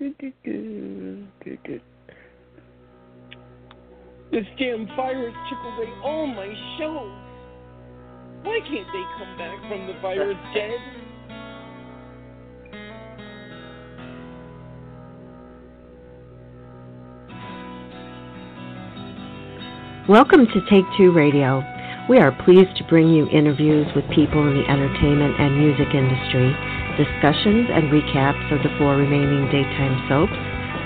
This damn virus took away all my shows. Why can't they come back from the virus dead? Welcome to Take Two Radio. We are pleased to bring you interviews with people in the entertainment and music industry, discussions and recaps of the four remaining daytime soaps.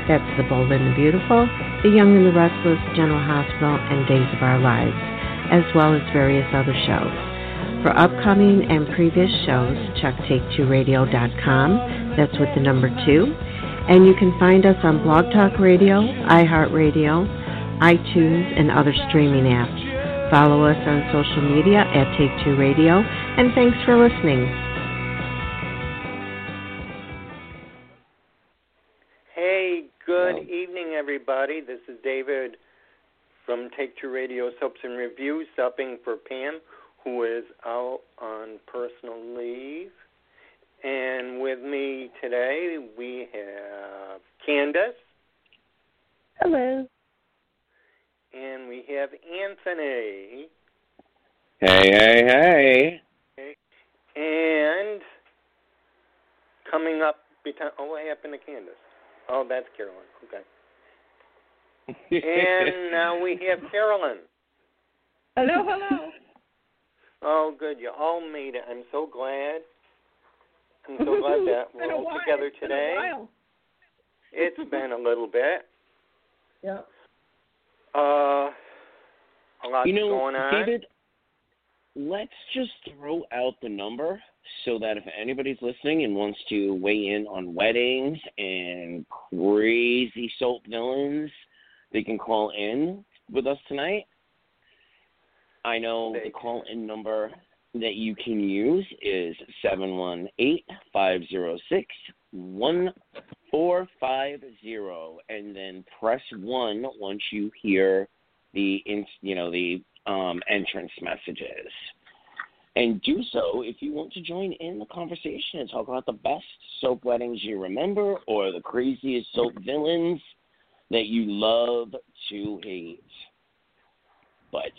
That's The Bold and the Beautiful, The Young and the Restless, General Hospital, and Days of Our Lives, as well as various other shows. For upcoming and previous shows, check take2radio.com. That's with the number two. And you can find us on Blog Talk Radio, iHeartRadio, iTunes, and other streaming apps. Follow us on social media at Take Two Radio, and thanks for listening. Everybody. This is David from Take Two Radio Soaps and Reviews, stopping for Pam, who is out on personal leave. And with me today, we have Candace. Hello. And we have Anthony. Hey, hey, hey. And coming up, oh, what happened to Candace? Oh, that's Carolyn. Okay. And now we have Carolyn. Hello, hello. Oh, good. You all made it. I'm so glad. I'm so glad that we're all while. together it's today. Been it's been a little bit. Yeah. Uh, a lot You know, going on. David, let's just throw out the number so that if anybody's listening and wants to weigh in on weddings and crazy soap villains, they can call in with us tonight. I know They the call in number that you can use is 718 506 1450 and then press 1 once you hear the you know the um, entrance messages. And do so if you want to join in the conversation and talk about the best soap weddings you remember or the craziest soap villains that you love to hate. But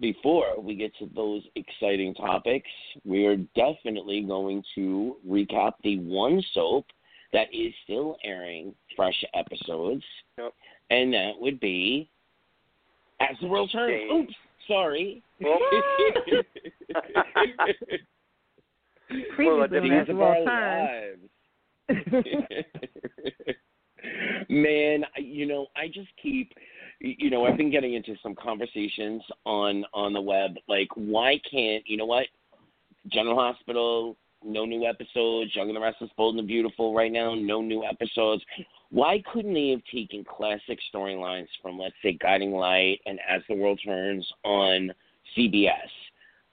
before we get to those exciting topics, we are definitely going to recap the one soap that is still airing fresh episodes. Yep. And that would be As the World Turns. Dave. Oops, sorry. Well, Previously, the As These the are World Turns. Man, you know, I just keep, you know, I've been getting into some conversations on on the web. Like, why can't you know what? General Hospital, no new episodes. Young and the Restless, Bold and the Beautiful, right now, no new episodes. Why couldn't they have taken classic storylines from, let's say, Guiding Light and As the World Turns on CBS?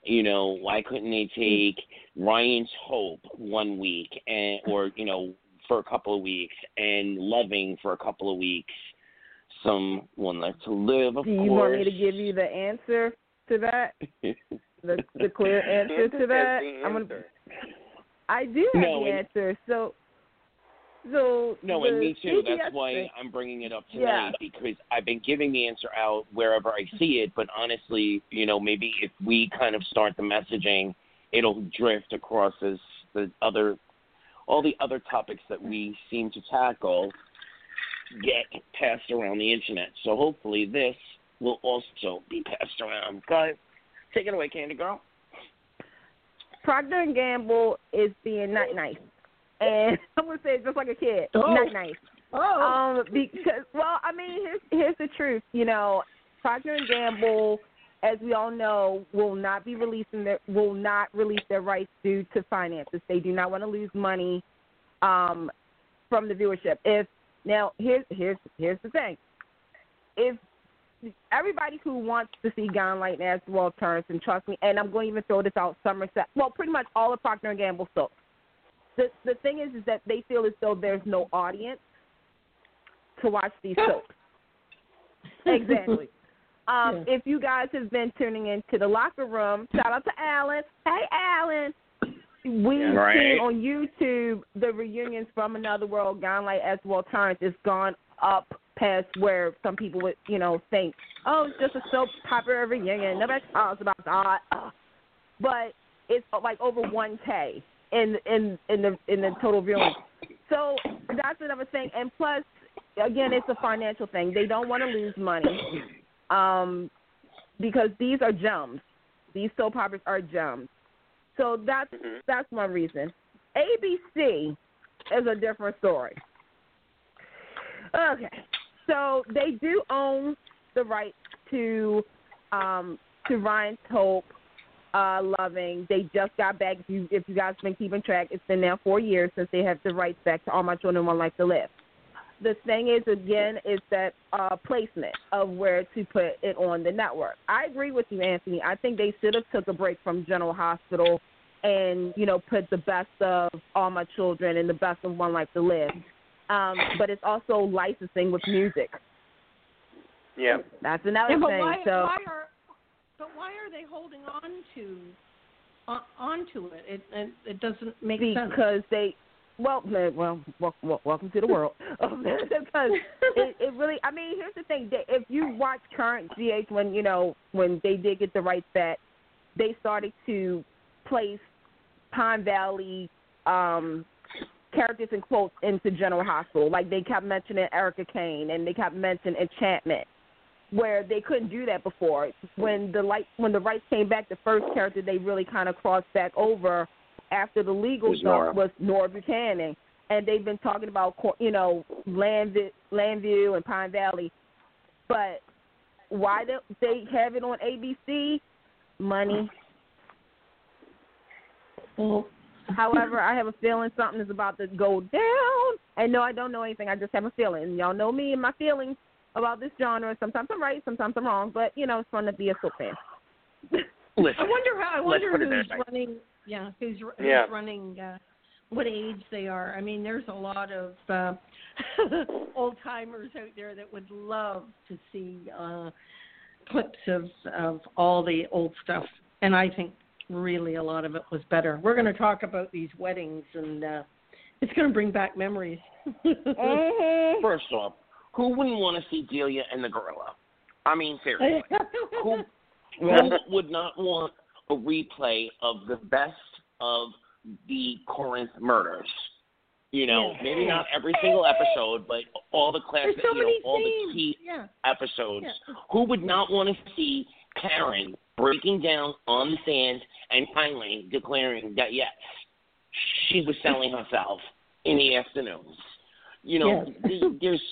You know, why couldn't they take Ryan's Hope one week and or you know for a couple of weeks and Loving for a couple of weeks? Someone like to live, of Do you course. want me to give you the answer to that? The the clear answer to that? has the I'm gonna. I do have No, the and- answer. So, so No, and me too. CBS That's why thing- I'm bringing it up Yeah. tonight because I've been giving the answer out wherever I see it. But honestly, you know, maybe if we kind of start the messaging, it'll drift across as the other, all the other topics that we seem to tackle get passed around the internet. So hopefully this will also be passed around. Guys, take it away, Candy Girl. Procter and Gamble is being not nice, and I'm gonna say it just like a kid, Oh. not nice. Oh. Um, because well, I mean, here's here's the truth. You know, Procter and Gamble, as we all know, will not be releasing their will not release their rights due to finances. They do not want to lose money um, from the viewership. If now here's here's here's the thing. If everybody who wants to see Guiding Light as the World Turns, and trust me, and I'm going to even throw this out, Somerset, well, pretty much all of Procter and Gamble soaps. The the thing is, is that they feel as though there's no audience to watch these soaps. exactly. Um, If you guys have been tuning into the locker room, shout out to Alan. Hey, Alan. we've Right. seen on YouTube the reunions from Another World, Gone Like as Well Turns, it's gone up past where some people would, you know, think, oh, it's just a soap opera reunion. Nobody talks about God. Ugh. But it's like over 1K in in in the in the total viewing. So that's another thing. And plus, again, it's a financial thing. They don't want to lose money um, because these are gems. These soap operas are gems. So that's Mhm. that's one reason. ABC is a different story. Okay, so they do own the rights to um, to Ryan's Hope, uh, Loving. They just got back. If you if you guys been keeping track, it's been now four years since they have the rights back to All My Children One Life to Live. The thing is, again, is that uh, placement of where to put it on the network. I agree with you, Anthony. I think they should have took a break from General Hospital and you know put the best of All My Children and the best of One Life to Live. Um, but it's also licensing with music. Yeah. That's another Yeah, but thing. why, so why are but why are they holding on to on, onto it? It it, it doesn't make sense. because they well well wel- wel- welcome to the world. Because it, it really i mean here's the thing they, if you watch current gh when you know when they did get the rights back they started to place pine valley um characters and quotes into general hospital. Like they kept mentioning erica kane and they kept mentioning enchantment where they couldn't do that before. When the light when the rights came back the first character they really kind of crossed back over after the legal Was stuff Nora. was Nora Buchanan, and they've been talking about you know Llanview, Llanview and Pine Valley, but why don't they have it on ABC? Money. Well, However, I have a feeling something is about to go down. And no, I don't know anything. I just have a feeling. And y'all know me and my feelings about this genre. Sometimes I'm right, sometimes I'm wrong. But you know, it's fun to be a soap fan. Listen, I wonder how. I wonder who's this way. running. Yeah, who's, who's Yeah. running. Uh, what age they are. I mean, there's a lot of uh, old timers out there that would love to see uh, clips of of all the old stuff, and I think really a lot of it was better. We're going to talk about these weddings, and uh, it's going to bring back memories. mm-hmm. first off, who wouldn't want to see Delia and the gorilla? I mean, seriously, who who would not want a replay of the best of the Corinth murders? You know, Yeah. maybe not every single episode, but all the classic, so you know, all the key Yeah. episodes. Yeah. Who would not want to see Karen breaking down on the sand and finally declaring that yes, she was selling herself in the afternoons? You know, the, there's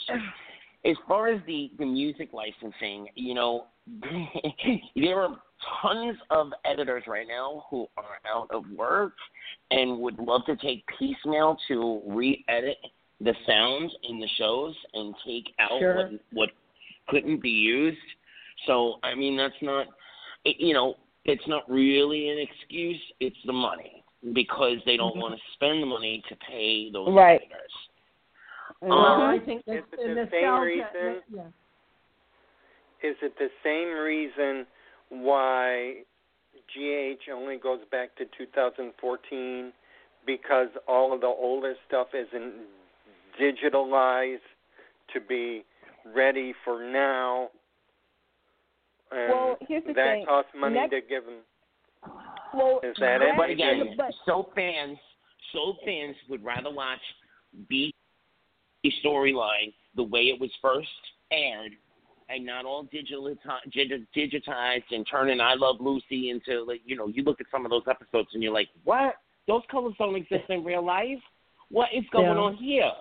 as far as the the music licensing, you know, there are tons of editors right now who are out of work and would love to take piecemeal to re-edit the sounds in the shows and take out Sure. what what couldn't be used. So I mean, that's not, it, you know, it's not really an excuse. It's the money because they don't want to spend the money to pay those Right. editors. Well, Um, I think Is that's it the the same nostalgia. reason? Yeah. Is it the same reason why GH only goes back to 2014 because all of the older stuff isn't digitalized to be ready for now? And Well, here's the that thing. costs money Next- to give them. Well, Is that it? But again, but, soap fans, soap fans would rather watch the storyline the way it was first aired, and not all digitalized, digitized and turning "I Love Lucy" into like you know. You look at some of those episodes and you're like, "What? Those colors don't exist in real life. What is going Yeah. on here?"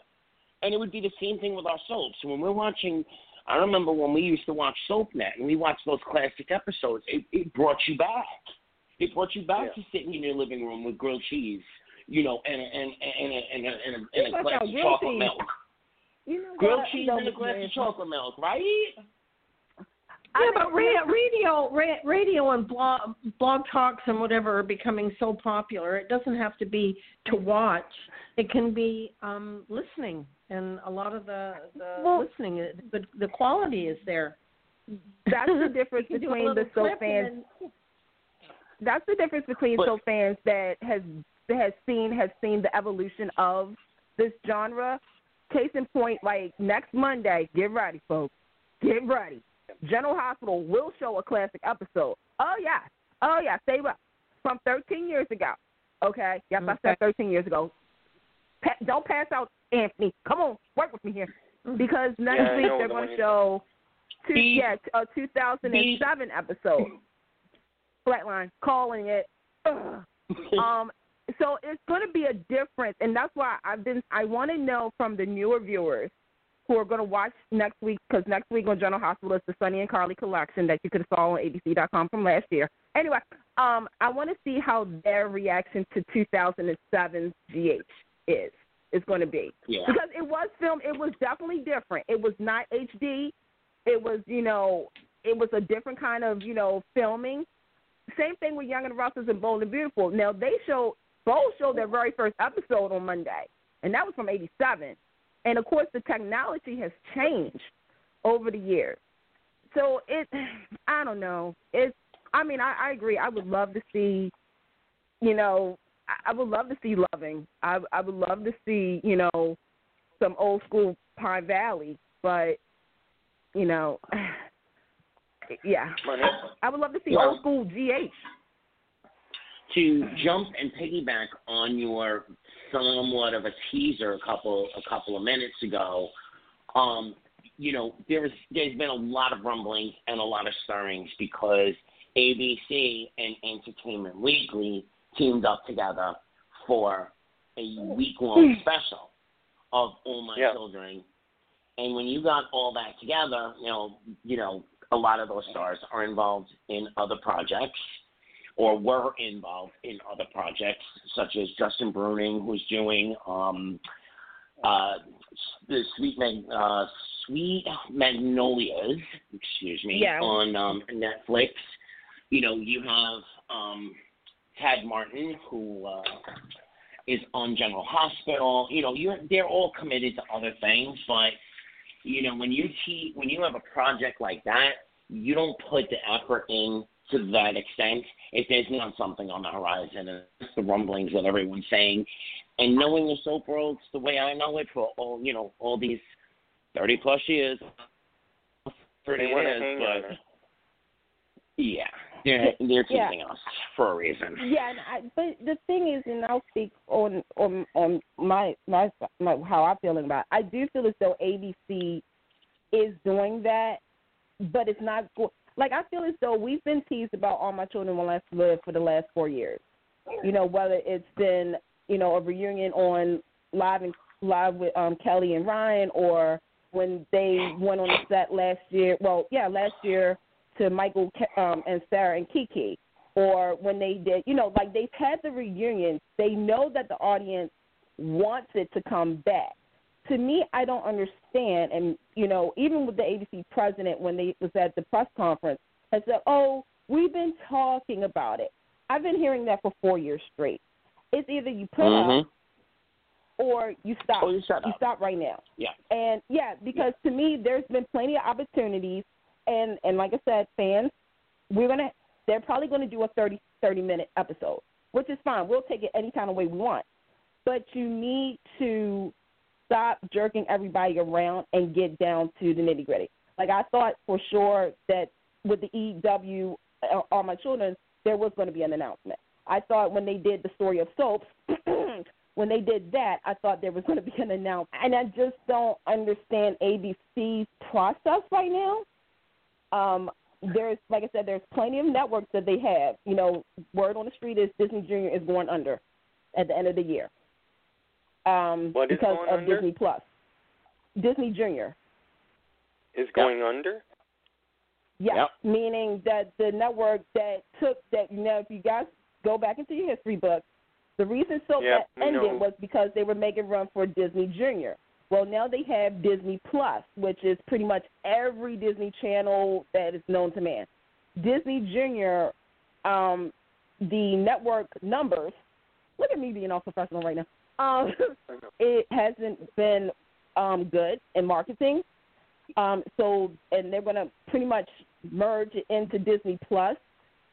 And it would be the same thing with our soaps. When we're watching, I remember when we used to watch SoapNet and we watched those classic episodes. It, it brought you back. It brought you back Yeah. to sitting in your living room with grilled cheese, you know, and a, and and a, and a, and a, and a glass of chocolate milk. you know Grilled cheese and a glass of chocolate milk, right? I yeah, mean, but radio, radio, ra- radio, and blog, blog talks and whatever are becoming so popular. It doesn't have to be to watch. It can be um, listening, and a lot of the, the Well- listening, uh, the the quality is there. That's the difference You do a between the little soap clip and fans. That's the difference between But- soap fans that has that has seen has seen the evolution of this genre. Case in point, like next Monday, get ready, folks. Get ready. General Hospital will show a classic episode. Oh yeah, oh yeah, stay up from 13 years ago. Okay, yes, okay. I said 13 years ago. Pa- don't pass out, Anthony. Come on, work with me here, because next yeah, week they're going to show two, yeah, a 2007 episode. Flatline, calling it. um, so it's going to be a difference, and that's why I've been. I want to know from the newer viewers who are going to watch next week because next week on General Hospital is the Sunny and Carly collection that you could have saw on ABC.com from last year. Anyway, um, I want to see how their reaction to 2007's GH is is going to be yeah. because it was filmed. It was definitely different. It was not HD. It was you know it was a different kind of you know filming. Same thing with Young and the Restless and Bold and Beautiful. Now they showed both showed their very first episode on Monday, and that was from '87. And of course, the technology has changed over the years. So it, I don't know. It's, I mean, I, I agree. I would love to see, you know, I, I would love to see Loving. I, I would love to see, you know, some old school Pine Valley, but, you know, yeah, I would love to see old school GH to jump and piggyback on your somewhat of a teaser a couple a couple of minutes ago, um, you know, there's there's been a lot of rumblings and a lot of stirrings because ABC and Entertainment Weekly teamed up together for a week long hmm. special of All My yeah. Children. And when you got all that together, you know, you know, a lot of those stars are involved in other projects or were involved in other projects, such as Justin Bruning, who's doing um, uh, the Sweet Mag- uh, Sweet Magnolias, excuse me, yeah. on um, Netflix. You know, you have um, Tad Martin, who uh, is on General Hospital. You know, you they're all committed to other things, but you know, when you te- when you have a project like that, you don't put the effort in to that extent if there's not something on the horizon and the rumblings that everyone's saying. And knowing the soap world the way I know it for all you know, all these thirty plus years. Thirty years, but yeah. They're they're keeping yeah. us for a reason. Yeah, and I, but the thing is, and I'll speak on on on my, my my how I'm feeling about. It. I do feel as though ABC is doing that, but it's not like I feel as though we've been teased about all my children will last live for the last four years. You know, whether it's been you know a reunion on live and live with um Kelly and Ryan, or when they went on the set last year. Well, yeah, last year to Michael um, and Sarah and Keke, or when they did, you know, like they've had the reunion. They know that the audience wants it to come back to me, I don't understand. And you know, even with the ABC president when they was at the press conference, has said, "Oh, we've been talking about it." I've been hearing that for four years straight. It's either you put mm-hmm. up or you stop. Or you, shut you stop right now. Yeah. And yeah, because yeah. to me, there's been plenty of opportunities, and and like I said, fans, we're gonna they're probably gonna do a 30, 30 minute episode, which is fine. We'll take it any kind of way we want. But you need to stop jerking everybody around and get down to the nitty gritty. Like I thought for sure that with the EW uh, All My Children, there was going to be an announcement. I thought when they did the story of soaps, when they did that, I thought there was going to be an announcement. And I just don't understand ABC's process right now. Um, there's, like I said, there's plenty of networks that they have. You know, word on the street is Disney Junior is going under at the end of the year um, because of under? Disney Plus. Disney Junior is going yep. under. Yes, yep. meaning that the network that took that. You know, if you guys go back into your history books, the reason so yep, that ended was because they were making run for Disney Junior. Well, now they have Disney Plus, which is pretty much every Disney channel that is known to man. Disney Junior, um, the network numbers. Look at me being all professional right now. Um, it hasn't been um, good in marketing. Um, so, and they're going to pretty much merge into Disney Plus.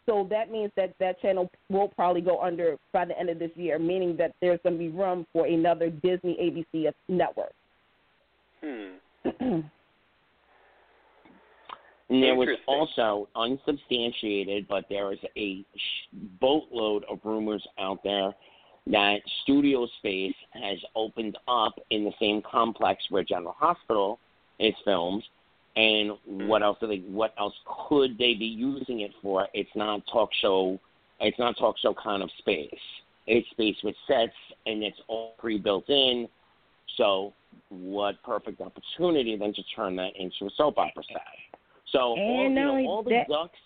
So that means that that channel will probably go under by the end of this year, meaning that there's going to be room for another Disney ABC network. Hmm. And there was also unsubstantiated, but there is a sh- boatload of rumors out there that studio space has opened up in the same complex where General Hospital is filmed. And what else do they? What else could they be using it for? It's not talk show. It's not talk show kind of space. It's space with sets, and it's all pre-built in. So, what perfect opportunity then to turn that into a soap opera set? So all, And you know, all the that- ducks.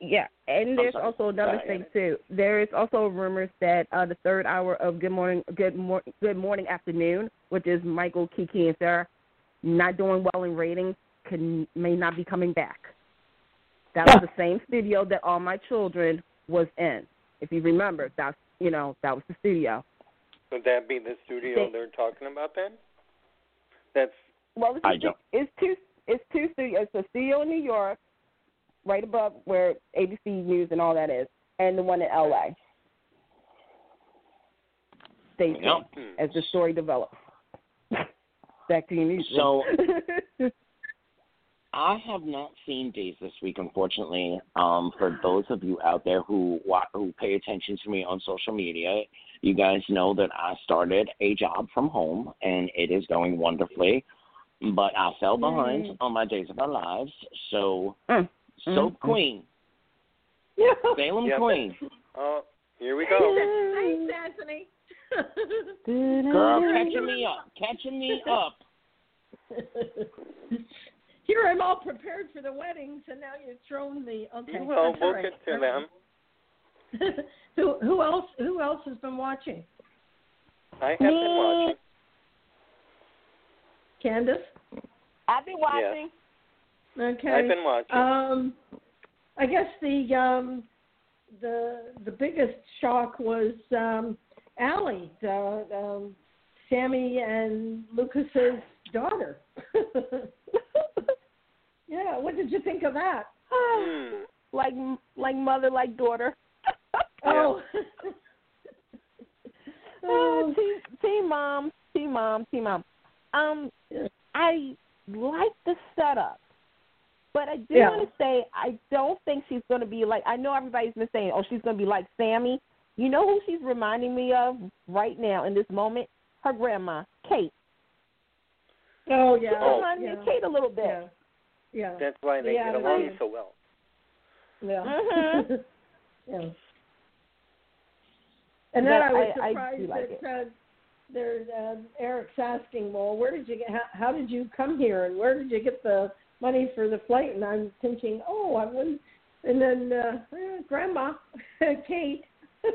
Yeah, and there's also another thing too. There is also rumors that uh, the third hour of Good Morning, Good Mor- Good Morning Afternoon, which is Michael, Keke, and Sarah, not doing well in ratings, can may not be coming back. That was the same studio that All My Children was in. If you remember, that's you know that was the studio. Would that be the studio They- they're talking about then? That's Well, it's, I don't- it's two it's two studios. It's a studio in New York, right above where ABC News and all that is, and the one in LA. Stay tuned Yep. as the story develops. Back to you, news. So- I have not seen Days this week, unfortunately. Um, for those of you out there who who pay attention to me on social media, you guys know that I started a job from home, and it is going wonderfully. But I fell behind on my Days of Our Lives, so Mm, Soap mm, mm. Queen, Yeah. Salem Yeah, Queen, oh, here we go. Thanks, Anthony. girl, catching me up, catching me up. Here I'm all prepared for the weddings, and now you've thrown the. Okay, You will. that's all We'll right. get to them. who who else? Who else has been watching? I have been watching. Candace. I've been watching. Okay. I've been watching. Um, I guess the um, the the biggest shock was um, Allie, the, um, Sami and Lucas's daughter. yeah, what did you think of that? Hmm. like like mother, like daughter. Oh. Oh, team, team mom, team mom, team mom. Um, I like the setup, but I do Yeah. want to say I don't think she's going to be like. I know everybody's been saying, "Oh, she's going to be like Sami." You know who she's reminding me of right now in this moment? Her grandma, Kate. oh She yeah. reminds me yeah. of Kate a little bit. Yeah. Yeah. That's why they Yeah, get along right. so well. Yeah. Mhm. yeah. And then I was I- I do surprised like that there's uh, Eric's asking, well, where did you get? How, how did you come here, and where did you get the money for the flight? And I'm thinking, oh, I was, and then uh, eh, Grandma, Kate.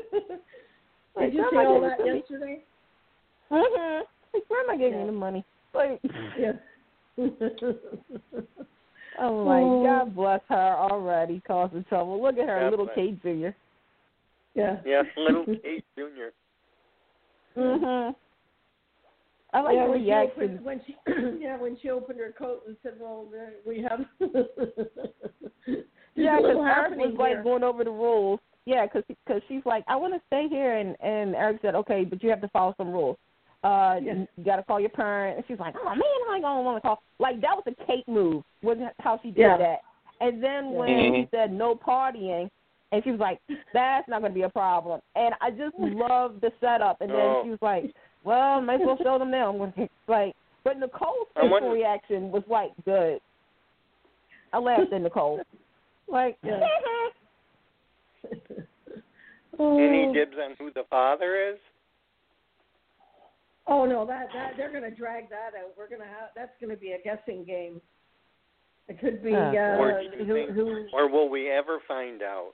Like, did you see Grandma all gave it that to me. yesterday? Mhm. Like, grandma gave Yeah. me the money. Like, Yeah. I'm like, Oh. God bless her already causing trouble. Look at her, God little bless. Kate Jr. yeah. Yeah, little Kate Junior. Mhm. I like yeah, the when she, opened, when she yeah when she opened her coat and said, "Well, we have." Yeah, because little Eric happening was like here. going over the rules. Yeah, because cause she's like, I want to stay here, and and Eric said, okay, but you have to follow some rules. Uh, Yeah. you got to call your parent. And she's like, oh man, I ain't gonna want to call. Like that was a Kate move. Was how she did Yeah. that. And then Yeah. when Mhm. he said no partying, and she was like, that's not gonna be a problem. And I just love the setup. And then Oh. she was like, well, I might as well show them now. I'm gonna like, but Nicole's I facial wonder- reaction was like good. I laughed at Nicole. Like, Yeah. Any dibs on who the father is? Oh no, that that they're going to drag that out. We're going to have that's going to be a guessing game. It could be uh, Or do who think- who. Or will we ever find out?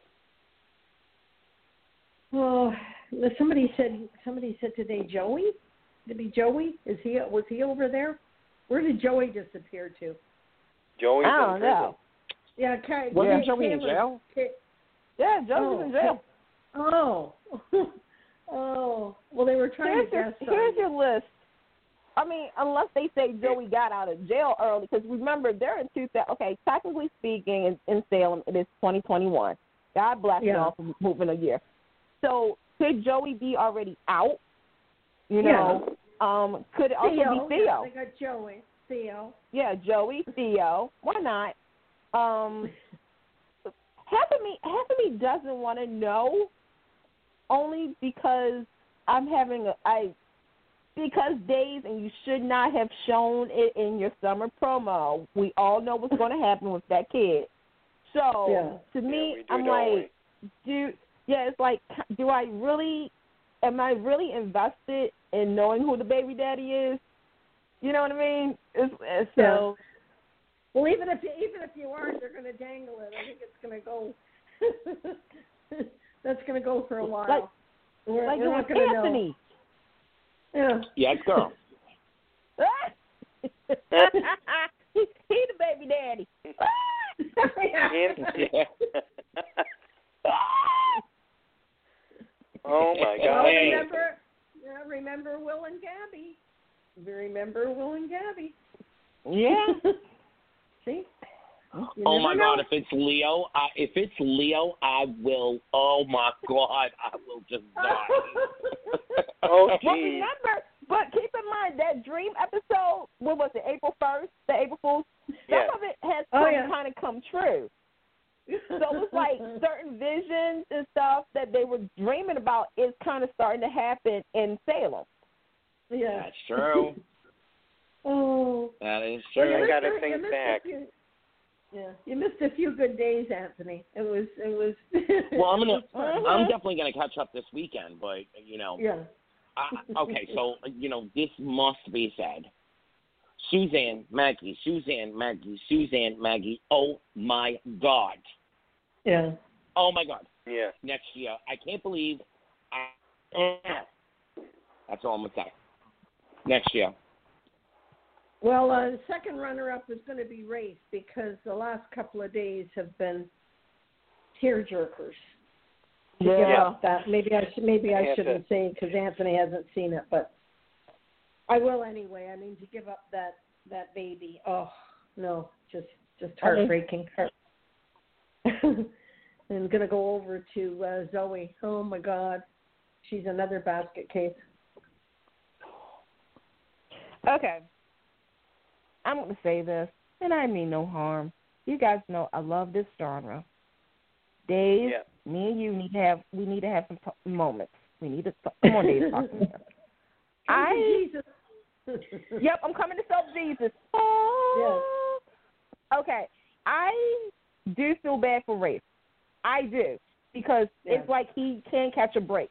Oh, somebody said somebody said today Joey. Did be Joey? Is he was he over there? Where did Joey disappear to? Joey's I in don't prison. know. Yeah, Ca- Wasn't Ca- Joey in jail? Ca- Yeah, Joe's Oh, in jail. Oh, oh. Well, they were trying Here's to your, guess. here's on- your list. I mean, unless they say Joey got out of jail early, because remember they're in two thousand. Okay, technically speaking, in, in Salem it is 2021. God bless Yeah. y'all for moving a year. So could Joey be already out? You know, um, could it also Theo. be Theo? Yeah, they got Joey. Theo. Yeah, Joey, Theo. Why not? Um, half of me, half of me doesn't want to know, only because I'm having a I because days and you should not have shown it in your summer promo. We all know what's going to happen with that kid. So Yeah. to me, yeah, do, I'm don't like, do yeah, it's like, do I really, am I really invested in knowing who the baby daddy is? You know what I mean? It's, it's so Well, even if you, even if you aren't, they're going to dangle it. I think it's going to go. That's going to go for a while. Like- we're, like we're it not was going to know. Anthony. Yeah. Yes, girl. he, he the baby daddy. And- Yeah. Oh my God! Hey. remember, yeah, remember Will and Gabby. Remember Will and Gabby. yeah. See? You Oh my know. God! If it's Leo, I, if it's Leo, I will. Oh my God! I will just die. Oh But geez. remember, but keep in mind that dream episode. What was it? April first, the April Fool's. Some Yes. of it has Oh, come, yeah. kind of come true. So it's like certain visions and stuff that they were dreaming about is kind of starting to happen in Salem. yeah. That's true. Oh. That is true. you I gotta think missed back. few- yeah, you missed a few good days, Anthony. It was, it was. Well, I'm gonna. it was fun. I'm definitely gonna catch up this weekend, but you know. Yeah. I, okay, so you know this must be said. Suzanne, Maggie, Suzanne, Maggie, Suzanne, Maggie. Oh my God! Yeah. Oh my God! Yeah. Next year, I can't believe. I, that's all I'm gonna say. Next year. Well, uh, the second runner-up is going to be Race because the last couple of days have been tear jerkers. To give Yeah. up that, maybe I should, maybe I Yeah, shouldn't say because Anthony hasn't seen it, but I will anyway. I mean, to give up that that baby, oh no, just just heartbreaking. Heart- and gonna go over to uh, Zoe. Oh my God, she's another basket case. Okay. I'm going to say this, and I mean no harm. You guys know I love this genre. Dave, Yeah. me and you need to have we need to have some t- moments. We need to talk. come on, Dave, talk to me. I Jesus. yep, I'm coming to self Jesus. Oh. Okay, I do feel bad for Rafe. I do because Yeah. it's like he can't catch a break.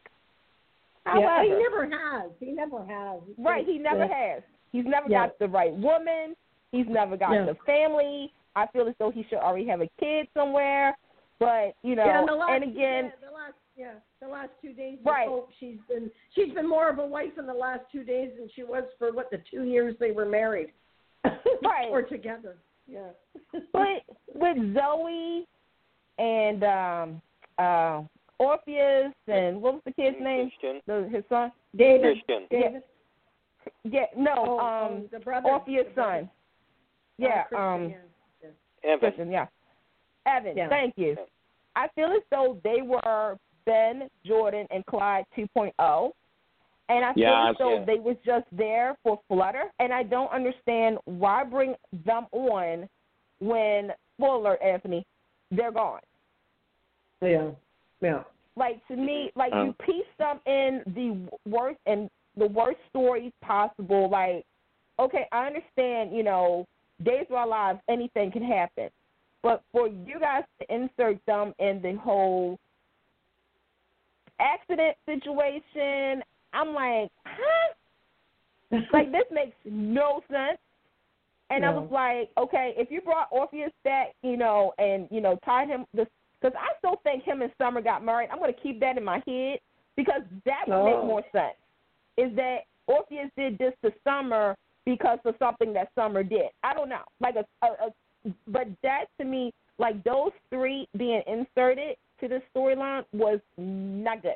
Yeah, he never has. He never has. Right, he never Yeah. has. He's never Yeah. got the right woman. He's never got the family. I feel as though he should already have a kid somewhere. But you know, and, the last, and again, yeah, the last yeah, the last two days. Right. Hope, she's been she's been more of a wife in the last two days than she was for what the two years they were married. Right. or together. Yeah. but with Zoe and um uh Orpheus and what was the kid's name? Christian. The, his son? David. Christian. David. Yeah, no, Oh, um oh, the brother. Orpheus' the brother. son. Yeah, Oh, um yeah. Evan. Christian, yeah. Evan, Yeah. thank you. Yeah. I feel as though they were Ben, Jordan, and Clyde 2.0. And I feel Yes, as though yeah. they was just there for Flutter. And I don't understand why bring them on when, spoiler, Anthony, they're gone. Yeah. Yeah. Like to me, like Um. you piece them in the worst and the worst stories possible. Like, okay, I understand, you know, days of our lives, anything can happen, but for you guys to insert them in the whole accident situation, I'm like, huh? like this makes no sense. And I was like, okay, if you brought Orpheus back, you know, and you know, tied him this because I still think him and Summer got married. I'm going to keep that in my head because that would Oh. make more sense. Is that Orpheus did this to Summer because of something that Summer did? I don't know. Like a, a, a but that to me, like those three being inserted to this storyline was not good.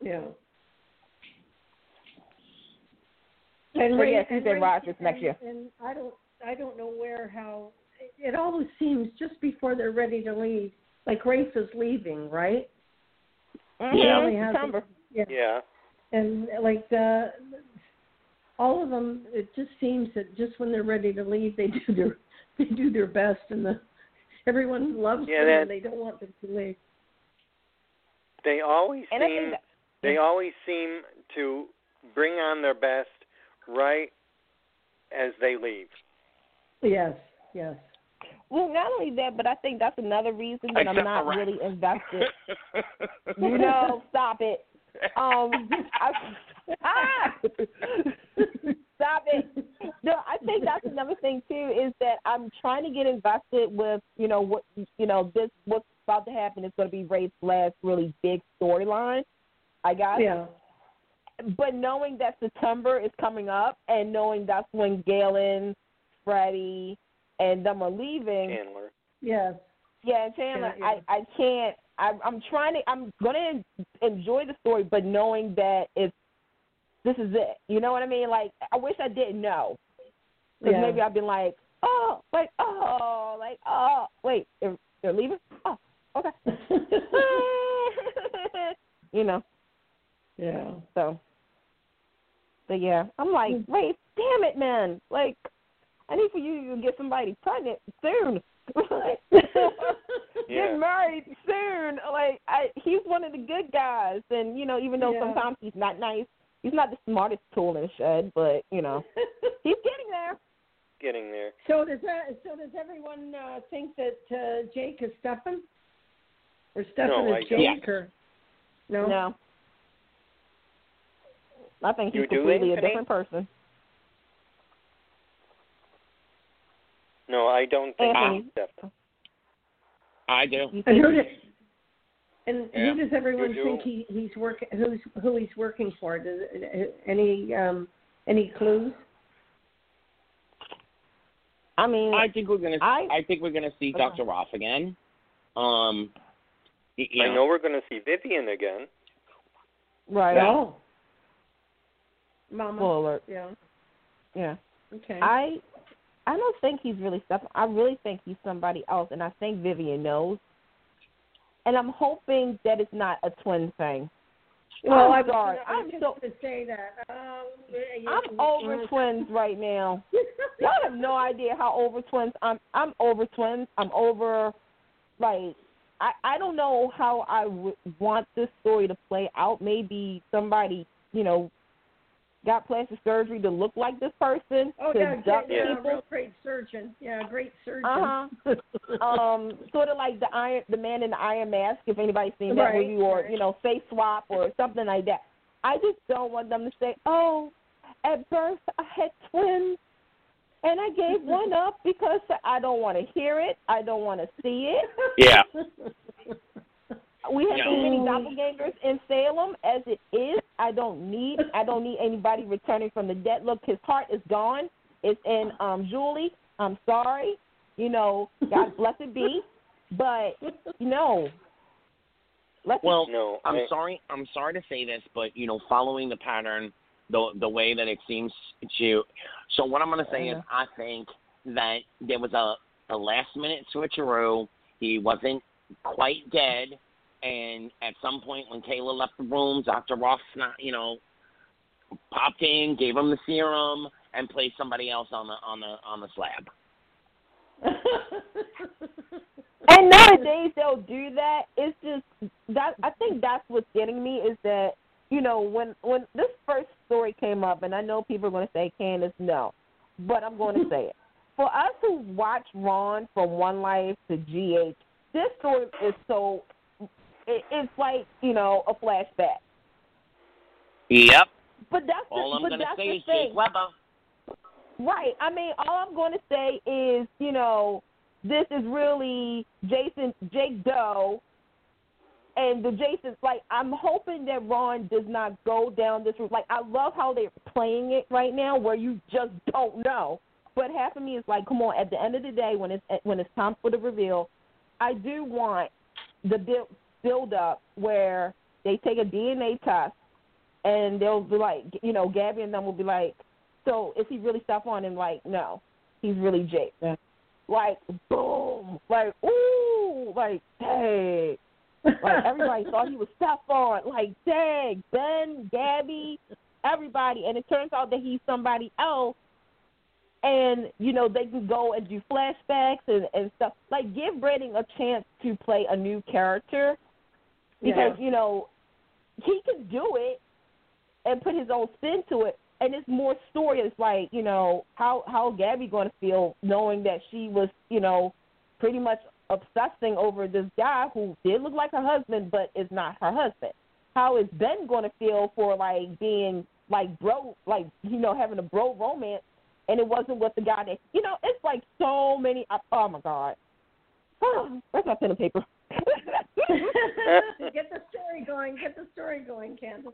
Yeah. And But Ray- yes, he's and in Ray- Rogers next year. And I don't, I don't know where how. It always seems just before they're ready to leave, like Rafe is leaving, right? Mm-hmm. Yeah. He September. yeah. Yeah. And like the all of them, it just seems that just when they're ready to leave, they do their they do their best, and the everyone loves Yeah, them, that- and they don't want them to leave. They always And I seem think that, they always seem to bring on their best right as they leave. Yes, yes. well, not only that, but I think that's another reason that I'm not for rats. really invested. you know, stop it. Um, I, ah, stop it. No, I think that's another thing too is that I'm trying to get invested with you know what you know this what's about to happen is going to be Ray's last really big storyline. I guess. Yeah. But knowing that September is coming up and knowing that's when Galen, Freddie, and them are leaving, Chandler. Yes. yeah, and Chandler, Yeah, yeah. I I can't. I, I'm trying to. I'm gonna enjoy the story, but knowing that it's this is it. You know what I mean? Like I wish I didn't know, because Yeah. maybe I've been like, oh, like oh, like oh, wait, they're they're leaving. Oh, okay. you know. Yeah. So, but yeah, I'm like, Mm. wait, damn it, man! Like, I need for you to get somebody pregnant soon. Like, Yeah. Get married soon. Like, I, he's one of the good guys, and you know, even though Yeah. sometimes he's not nice, he's not the smartest tool in the shed, but you know, he's getting there. Getting there. so does that? So does everyone uh, think that uh, Jake is Stefan, or Stefan No, is I don't. Jake, or no? No. I think he's You do, completely a Anthony? different person. No, I don't think Anthony. he's Stefan. I do. You And think who does and Yeah, who does everyone you do. think he he's working? Who's who he's working for? Does any um any clues? I mean, I think we're gonna. I- I, think we're gonna see Okay. Doctor Rolf again. Um, y- you I know we're going to see Vivian again. right? No. Mama. Full alert. Yeah. Yeah. Okay. I I don't think he's really stuff. I really think he's somebody else, and I think Vivian knows. And I'm hoping that it's not a twin thing. well, I'm I was sorry. gonna- I was I'm just so- to say that. Um, you- I'm over twins right now. Y'all have no idea how over twins. I'm I'm over twins. I'm over like I I don't know how I would want this story to play out. Maybe somebody you know got plastic surgery to look like this person Oh to yeah, duck yeah, yeah, people. real great surgeon. Yeah, great surgeon. Uh-huh. um, sort of like the Iron, the Man in the Iron Mask, if anybody's seen that Right, movie, or right. you know, Face Swap or something like that. I just don't want them to say, "Oh, at birth I had twins, and I gave one up because I don't want to hear it, I don't want to see it." Yeah. We have Yeah. too many doppelgangers in Salem as it is. I don't need I don't need anybody returning from the dead. Look, his heart is gone. It's in um Julie. I'm sorry. You know, God bless it be. But no. Let's Well, No, I'm I- sorry. I'm sorry to say this, but you know, following the pattern, the the way that it seems to. So what I'm going to say is, I think that there was a a last minute switcheroo. He wasn't quite dead, and at some point when Kayla left the room, Doctor Rolf, not you know, popped in, gave him the serum, and placed somebody else on the on the on the slab. And nowadays they'll do that. It's just that I think that's what's getting me is that you know when when this first story came up, and I know people are going to say Candace no, but I'm going to say it. For us who watch Ron from One Life to GH, this story is so it, it's like you know a flashback. Yep. But that's All the, I'm but going to that's say is thing. Jake Webber. Right. I mean, all I'm going to say is, you know, this is really Jason, Jake Doe, and the Jason's like, I'm hoping that Ron does not go down this route. Like, I love how they're playing it right now, where you just don't know. But half of me is like, come on. At the end of the day, when it's when it's time for the reveal, I do want the build build up where they take a DNA test and they'll be like, you know, Gabby and them will be like, so is he really Stefan? And like, no, he's really Jake. Yeah. Like, boom, like, ooh, like, dang. Like everybody thought he was Stefan. Like, dang, Ben, Gabby, everybody, and it turns out that he's somebody else. And you know they can go and do flashbacks and and stuff. Like, give Brandon a chance to play a new character because Yeah. you know he can do it and put his own spin to it. And it's more story. It's like you know how how Gabi going to feel knowing that she was you know pretty much obsessing over this guy who did look like her husband but is not her husband. How is Ben going to feel for like being like bro, like you know having a bro romance, and it wasn't with the guy that you know. It's like so many. Oh my god. Where's my pen and paper? get the story going. Get the story going, Candice.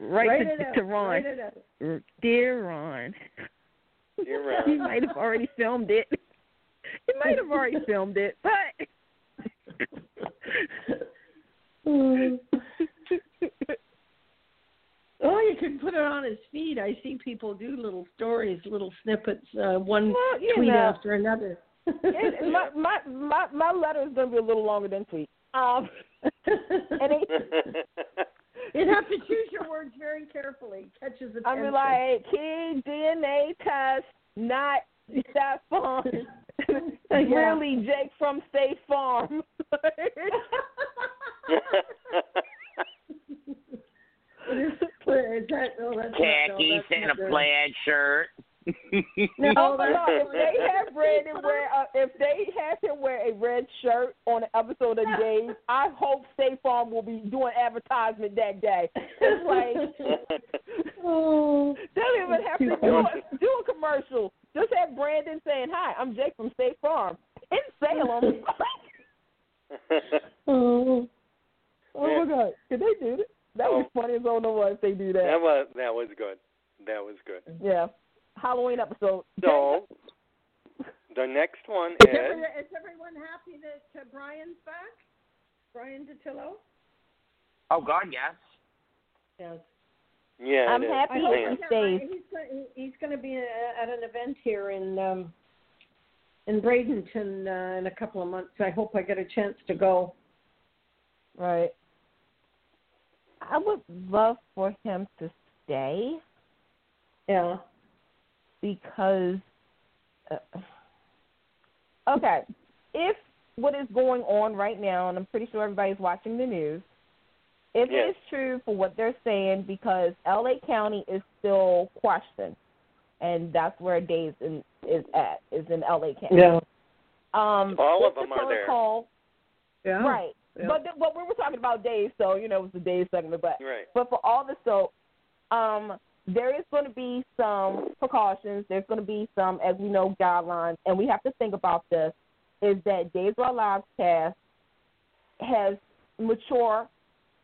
right Write to, it to Ron. Write it. Dear Ron, You're he might have already filmed it. He might have already filmed it, but Oh, you can put it on his feed. I see people do little stories, little snippets, uh, one Well, tweet know. after another. It, my my my my letter is going to be a little longer than tweet. Um, and it, You'd have to choose your words very carefully. Catches attention. I'm like kid DNA test, not Stefan. Yeah. really Jake from State Farm. Is, is that, oh, that's not- no, Khakis that's and a plaid shirt. No, Oh my that's God! If they good. have Brandon wear, uh, if they have him wear a red shirt on an episode of Days, I hope State Farm will be doing advertisement that day. It's like Oh. they don't even have to do a, do a commercial. Just have Brandon saying, "Hi, I'm Jake from State Farm in Salem." Oh. oh my God! Could they do that? That was funny as all know what if they do that. that was that was good. That was good. Yeah, Halloween episode. So the next one Is, is every, is everyone happy that uh, Brian's back? Bryan Dattilo? Oh God, yes. Yes. yeah. I'm happy I he stays. He's going, he's going to be uh, at an event here in um, in Bradenton uh, in a couple of months. I hope I get a chance to go. Right. I would love for him to stay Yeah. Because. Uh, okay, if what is going on right now, and I'm pretty sure everybody's watching the news, if Yes. it is true for what they're saying, because LA County is still questioned, and that's where Days in, is at, is in LA County. Yeah. Um, All of them the are there. protocol, Yeah. Right. Yeah. But th- but we were talking about days, so you know it was the days segment. But Right. but for all the so, um, there is going to be some precautions. There's going to be some, as we know, guidelines, and we have to think about this. Is that Days of Our Lives cast has mature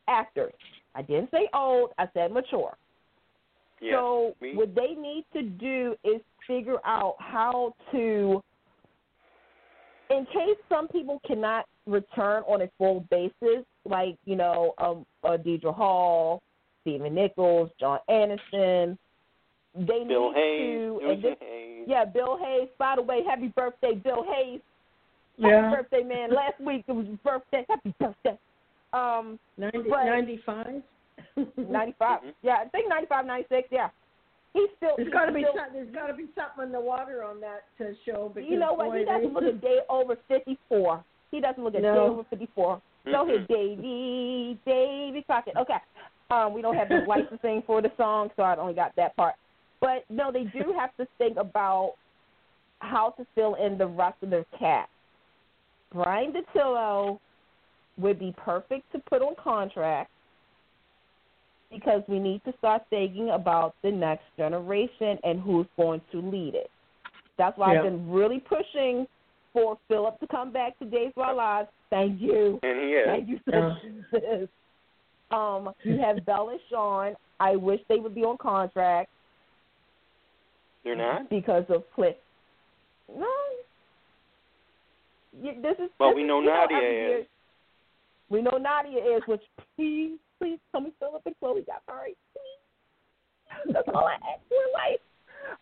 actors. I didn't say old. I said mature. Yes. So we- what they need to do is figure out how to, in case some people cannot return on a full basis, like you know, um, uh, Deidre Hall, Stephen Nichols, John Aniston. They Bill need Hayes. to, and this, Hayes. yeah, Bill Hayes. By the way, happy birthday, Bill Hayes. Happy Yeah. birthday, man. Last week it was his birthday. Happy birthday. Um, 90, But- 95? 95. Mhm. Yeah, I think 95, 96. Yeah. He's still. There's he's got to be still, some, there's got to be something in the water on that uh, show because You know what? boy, He doesn't look a day over 54. He doesn't look a day over 54. Go ahead. Davy, Davy Crockett. Okay. Um, we don't have the licensing for the song, so I only got that part. But no, they do have to think about how to fill in the rest of their cast. Bryan Dattilo would be perfect to put on contract because we need to start thinking about the next generation and who's going to lead it. That's why Yeah. I've been really pushing for Philip to come back to Days of Our Lives. Thank you. And he is. Thank you so Yeah. Jesus. Um, you have Belle and Sean. I wish they would be on contract They're not. because of Cliff. No. Yeah, this is. Well, this we is, know you Nadia every year- is. We know Nadia is, which please, please tell me Philip and Chloe got married. Please. That's all I ask for in life.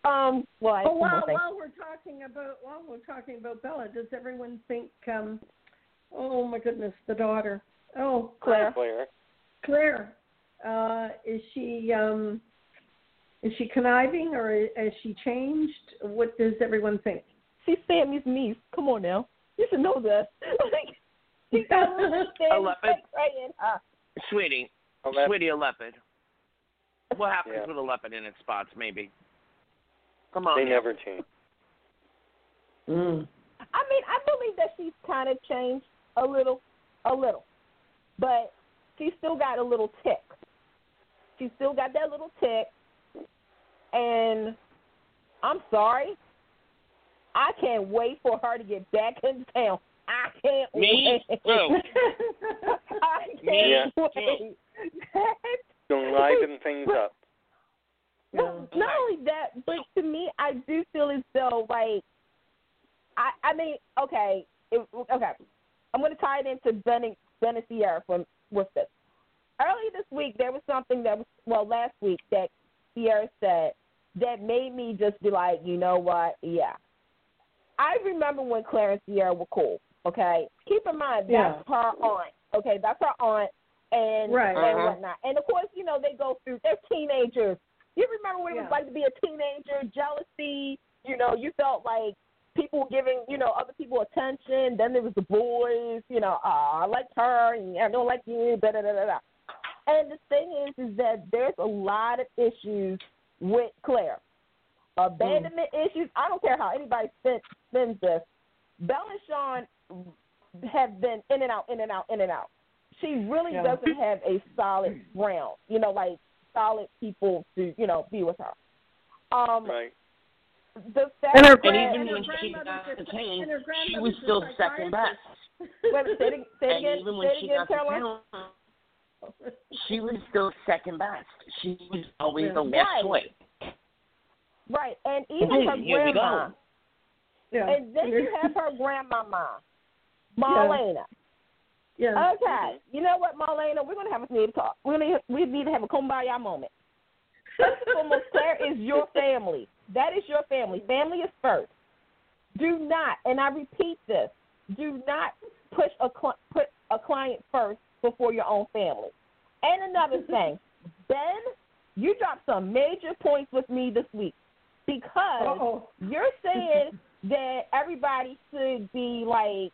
Um, well, I Oh, have two more while, while we're talking about while we're talking about Bella. Does everyone think? um Oh my goodness, the daughter. Oh, Claire. Claire. Claire. Uh, is she um is she conniving or has she changed? What does everyone think? She's Sami's niece. Come on now. You should know that. like, she got a little Sami leopard. sex right. Sweetie, that- sweetie, a leopard. What happens Yeah. with a leopard in its spots? Maybe. Come on. they now. never change. Mm. I mean, I believe that she's kind of changed a little, a little, but she still got a little tick. She still got that little tick, and I'm sorry. I can't wait for her to get back in town. I can't Me wait. too. I can't Me wait. Don't liven things up. Well, not only that, but to me, I do feel as though like I I mean, okay, it, okay, I'm going to tie it into Ben and, ben and Ciara from with this. Earlier this week, there was something that was well last week that Ciara said that made me just be like, you know what? Yeah, I remember when Claire and Ciara were cool. Okay, keep in mind that's Yeah. her aunt. Okay, that's her aunt and Right. and Uh-huh. whatnot. And of course, you know they go through. They're teenagers. You remember what it Yeah. was like to be a teenager, jealousy. You know, you felt like people giving you know other people attention. Then there was the boys. You know, oh, I like her and I don't like you. Da da da da da. And the thing is, is that there's a lot of issues with Claire. Abandonment issues. I don't care how anybody spins, spins this. Belle and Sean have been in and out, in and out, in and out. She really Yeah. doesn't have a solid ground, you know, like solid people to, you know, be with her. Um, Right. The fact And her that And even and her when she got grandmother's a- the cane, she was still second best. wait, say it, say it And again, even when it she again, got the cane, she was still second best. She was always Yeah. the last Right. choice. Right, and even Hey, her here we grandma. go. Yeah. And then you have her grandmama, Marlena. yeah. Okay, you know what, Marlena? We're gonna have a need to talk. We're gonna we need to have a kumbaya moment. First and foremost, Claire is your family. That is your family. Family is first. Do not, and I repeat this: do not push a cl- put a client first before your own family. And another thing, Ben, you dropped some major points with me this week because Uh-oh. you're saying that everybody should be like,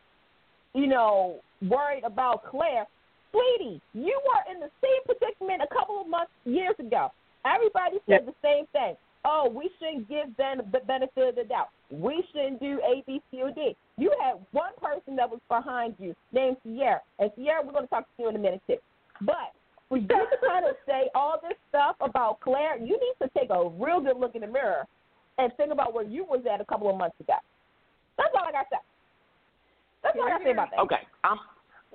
you know, worried about Claire. Sweetie, you were in the same predicament a couple of months, years ago. Everybody said the same thing. Oh, we shouldn't give them the benefit of the doubt. We shouldn't do A, B, C, or D. You had one person that was behind you named Ciara. And Ciara, we're going to talk to you in a minute, too. But for you to kind of say all this stuff about Claire, you need to take a real good look in the mirror and think about where you was at a couple of months ago. That's all I got to say. That's all I got to say about that. Okay, I'm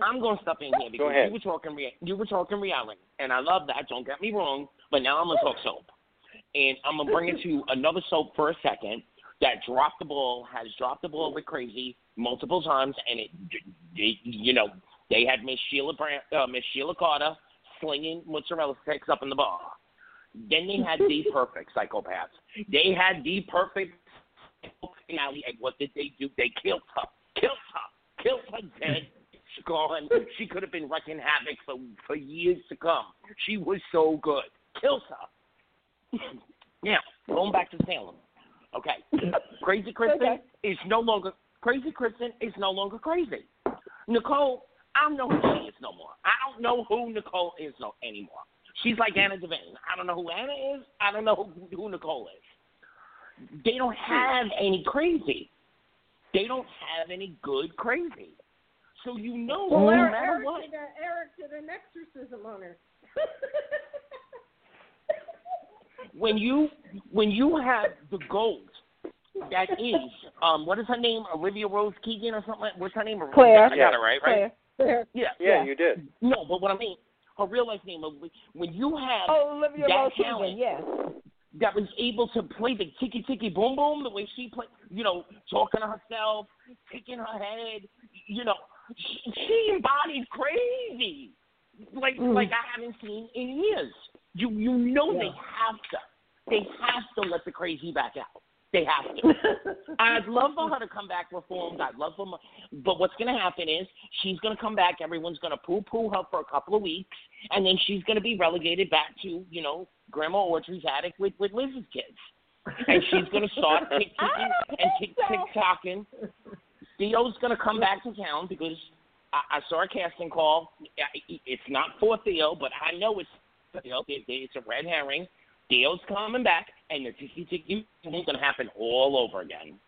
I'm going to step in here because you were talking rea- you were talking reality, and I love that. Don't get me wrong, but now I'm gonna talk soap, and I'm gonna bring it to another soap for a second that dropped the ball, has dropped the ball with crazy multiple times, and it, they, you know, they had Miss Sheila Brand, uh, Miss Sheila Carter slinging mozzarella sticks up in the bar. Then they had the perfect psychopaths. They had the perfect finale. And what did they do? They killed her. Killed her. Killed her dead. She's gone. She could have been wrecking havoc for for years to come. She was so good. Killed her. Now, going back to Salem. Okay. Crazy Kristen Okay. is no longer Crazy Kristen is no longer crazy. Nicole, I don't know who she is no more. I don't know who Nicole is no anymore. She's like Anna Devane. I don't know who Anna is. I don't know who, who Nicole is. They don't have any crazy. They don't have any good crazy. So you know, Well, no Eric, matter Eric, what, did Eric did an exorcism on her. when you when you have the gold that is um what is her name Olivia Rose Keegan or something like what's her name Claire. I got it right right Claire. yeah Yeah, Yeah. you did. no but what I mean her real life name when you have Oh, Olivia that Rose talent Keegan, yeah. that was able to play the ticky ticky boom boom the way she played, you know, talking to herself, kicking her head, you know, she, she embodied crazy, like Mm. like I haven't seen in years. You you know they have to, they have to let the crazy back out. They have to. I'd love for her to come back reformed. I'd love for, my, but what's going to happen is she's going to come back. Everyone's going to poo-poo her for a couple of weeks, and then she's going to be relegated back to you know Grandma Audrey's attic with with Liz's kids, and she's going to start tick and tick tick tocking. Theo's going to come back to town because I, I saw a casting call. It's not for Theo, but I know it's Theo. It, it's a red herring. Theo's coming back, and the ticky ticky is going to happen all over again.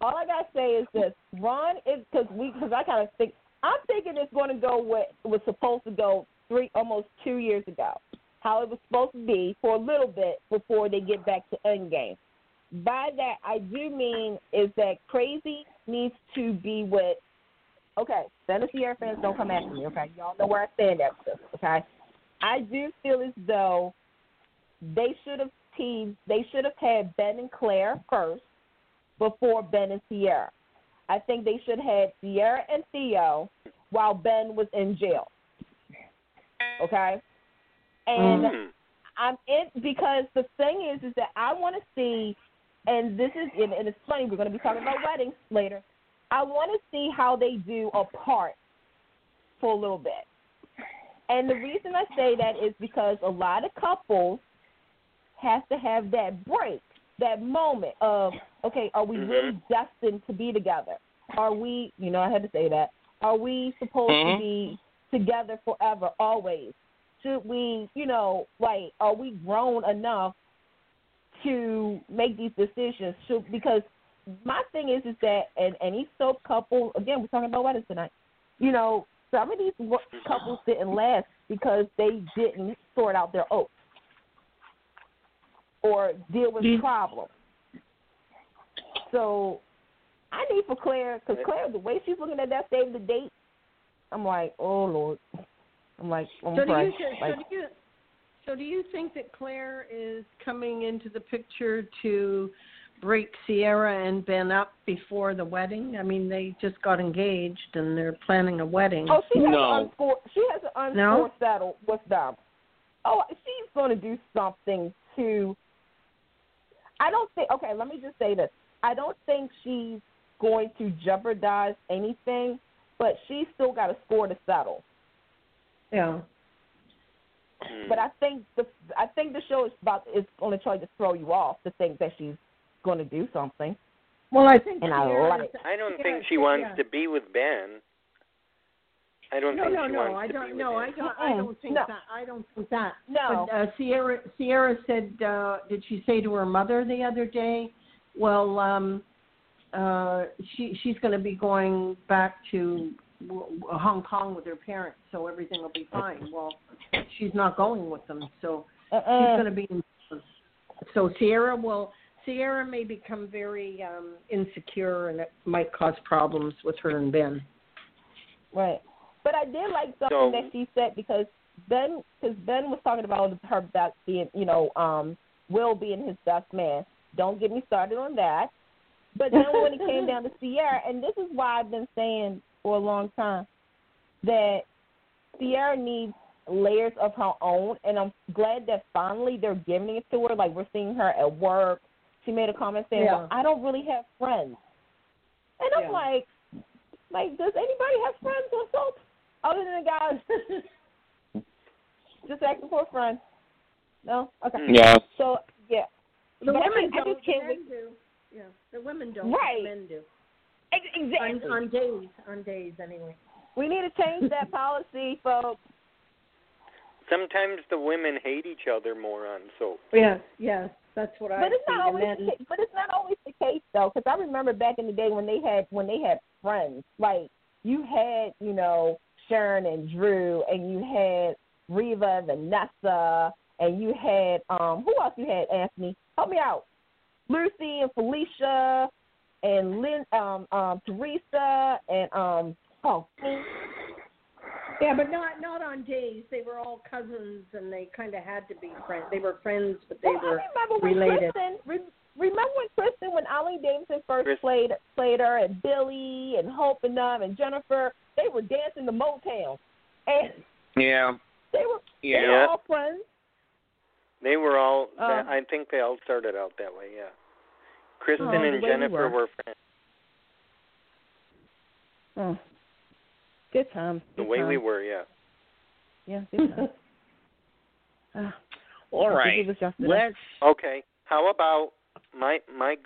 All I gotta say is this: Ron is because we because I kind of think I'm thinking it's going to go what was supposed to go three almost two years ago. How it was supposed to be for a little bit before they get back to Endgame. By that, I do mean is that crazy needs to be with. Okay, and Ciara fans don't come after me. Okay, y'all know where I stand at this. Okay, I do feel as though they should have teamed. They should have had Ben and Claire first before Ben and Ciara. I think they should have had Ciara and Theo while Ben was in jail. Okay? And Mhm. I'm in because the thing is is that I want to see and this is and, and it's funny we're going to be talking about weddings later. I want to see how they do apart for a little bit. And the reason I say that is because a lot of couples have to have that break, that moment of, okay, are we really destined to be together? Are we, you know, I had to say that. Are we supposed Mhm. to be together forever, always? Should we, you know, like, are we grown enough to make these decisions? Should, because my thing is, is that, and any soap couple, again, we're talking about weddings tonight. You know, some of these couples didn't last because they didn't sort out their oats or deal with Mm. problems. So I need for Claire, because Claire, the way she's looking at that save the date, I'm like, oh Lord. I'm like, I'm So do you so like, do you so do you think that Claire is coming into the picture to break Ciara and Ben up before the wedding? I mean, they just got engaged and they're planning a wedding. Oh, she has No. an unscore. She has an unscore No? settle with them. Oh, she's going to do something to. I don't think. Okay, let me just say this. I don't think she's going to jeopardize anything, but she's still got a score to settle. Yeah. Mhm. But I think the I think the show is about is going to try to throw you off to think that she's going to do something. Well, I think And I Ciara love. I don't think she yeah. wants to be with Ben. I don't No, think no, she no. wants I to don't. be with No, I don't. I don't think No. that. I don't think that. No. But uh, Ciara Ciara said, uh, did she say to her mother the other day? Well, um, uh, she she's going to be going back to w- w- Hong Kong with her parents, so everything will be fine. Well, she's not going with them, so she's Uh-uh. going to be. In, so Ciara will. Ciara may become very um, insecure, and it might cause problems with her and Ben. Right. But I did like something So- that she said because Ben, because Ben was talking about her best being, you know, um, Will being his best man. Don't get me started on that. But then when it came down to Ciara, and this is why I've been saying for a long time that Ciara needs layers of her own, and I'm glad that finally they're giving it to her. Like we're seeing her at work. She made a comment saying, Yeah. "Well, I don't really have friends," and I'm Yeah. like, like, does anybody have friends on soap other than the guys just asking for a friend? No. Okay. Mm. Yeah. So yeah, The But I women just- I don't. just can't wait- do. Yeah, the women don't. Right. The men do. Exactly. On, on days, on days anyway. we need to change that policy, folks. Sometimes the women hate each other more on soap. Yes, yes, that's what I But it's not always. men, The case, but it's not always the case though, because I remember back in the day when they had when they had friends. Like you had, you know, Sharon and Drew, and you had Reva Vanessa, and you had um who else you had? Anthony, help me out. Lucy and Felicia, and Lynn, um, um, Teresa, and um, oh, yeah, but not not on days. They were all cousins, and they kind of had to be friends. They were friends, but they well, were. I remember when related. Kristen. Re, remember when Kristen, when Ollie Davidson first Chris- played played her, and Billy and Hope and them and Jennifer, they were dancing the Motown, and Yeah. they were they Yeah. were all friends. They were all. Um, I think they all started out that way. Yeah. Kristen Oh, and the way we Jennifer were. were friends. Oh. Good times. The good way we were, yeah. Yeah, good times. Ah, All I think right. it was yesterday. Let's. Okay. How about my my?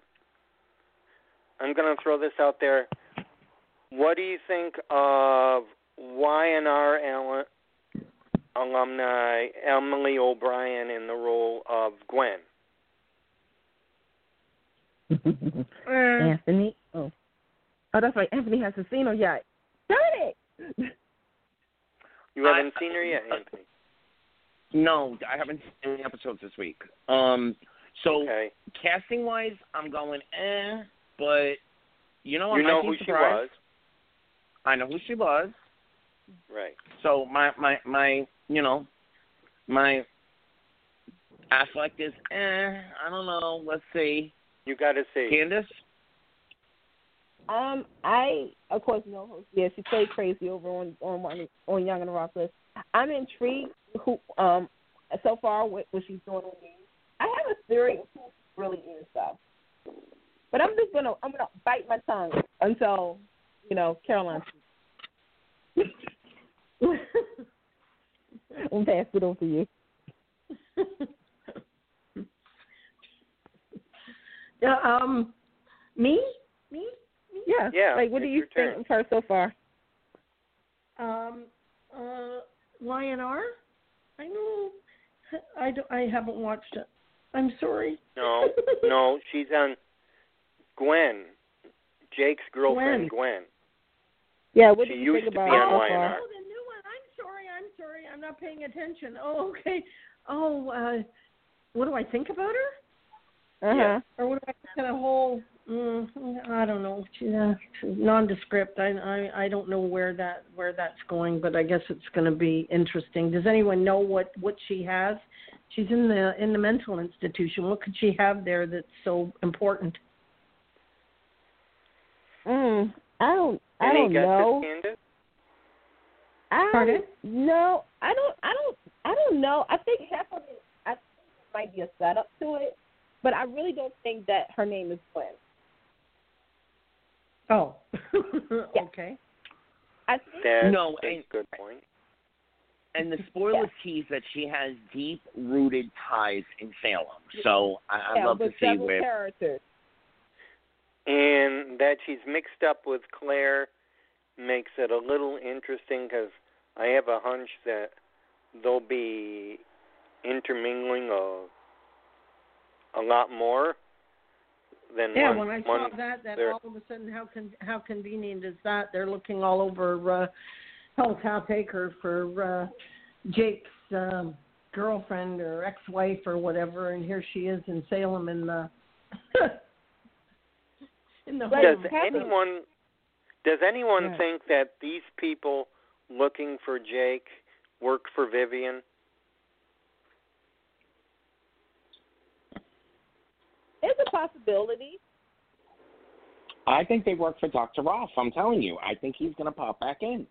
I'm gonna throw this out there. What do you think of Y&R al- alumni Emily O'Brien in the role of Gwen? Uh, Anthony. Oh. Oh, that's right. Anthony hasn't seen her yet. Darn it! You haven't seen her yet, Anthony. No, I haven't seen any episodes this week. Um, so Okay. casting wise, I'm going eh, but you know, I You know who she was, I know who she was. right? So my my my you know my affect is eh. I don't know. Let's see. You got to see. Candace. Um, I of course know her. Yeah, she played crazy over on on on Young and the Restless. I'm intrigued who um so far what, what she's doing on me. I have a theory of who really is though. But I'm just gonna I'm gonna bite my tongue until you know Carolyn. I'm pass it over to you. yeah, um, me. Yeah. Yeah, Like, what do you think of her so far? Um, uh, Y&R. I know. I don't, I haven't watched it. I'm sorry. No, no, she's on Gwen, Jake's girlfriend, Gwen. Yeah. What She do you used think to about be her on so Y&R. far? Oh, the new one. I'm sorry. I'm sorry. I'm not paying attention. Oh, okay. Oh, uh, what do I think about her? Uh huh. Yeah. Or what do I think of the whole? Mm, I don't know. Uh, nondescript. I, I I don't know where that where that's going, but I guess it's going to be interesting. Does anyone know what what she has? She's in the in the mental institution. What could she have there that's so important? Mm, I don't. I Any don't guesses, know. Candice? I Pardon? no. I don't. I don't. I don't know. I think half of it. I think it might be a setup to it, but I really don't think that her name is Gwen. Oh, Yeah. okay. That's No, a and- good point. And the spoiler tease that she has deep rooted ties in Salem. So I, I'd yeah, love to see several where. characters. And that she's mixed up with Claire makes it a little interesting because I have a hunch that they'll be intermingling a a lot more than Yeah, one. when I one saw that, that all of a sudden, how con- how convenient is that? They're looking all over uh, Hell's Half Acre for uh, Jake's um, girlfriend or ex-wife or whatever, and here she is in Salem in the in the. Does home. Them- anyone does anyone Yeah. think that these people looking for Jake work for Vivian? There's a possibility. I think they work for Dr. Rolf. I'm telling you. I think he's going to pop back in.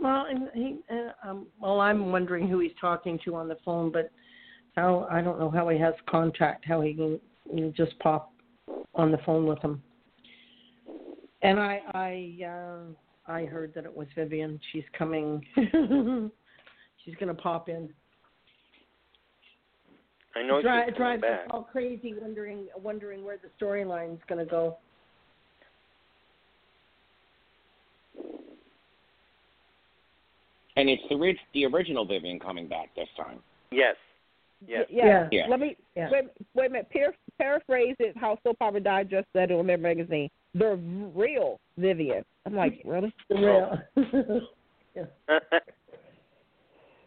Well, and he, uh, um, well, I'm wondering who he's talking to on the phone, but how I don't know how he has contact, how he can you know, just pop on the phone with him. And I, I, uh, I heard that it was Vivian. She's coming. She's gonna pop in. I know Dri- she's it coming drives us all crazy, wondering, wondering where the storyline's gonna go. And it's the, ri- the original Vivian coming back this time. Yes. Yes. Yeah. Yeah. Yeah. Let me Yeah. wait, wait a minute. Par- paraphrase it how Soap Opera Digest said it on their magazine. The real Vivian. I'm like, really? The real.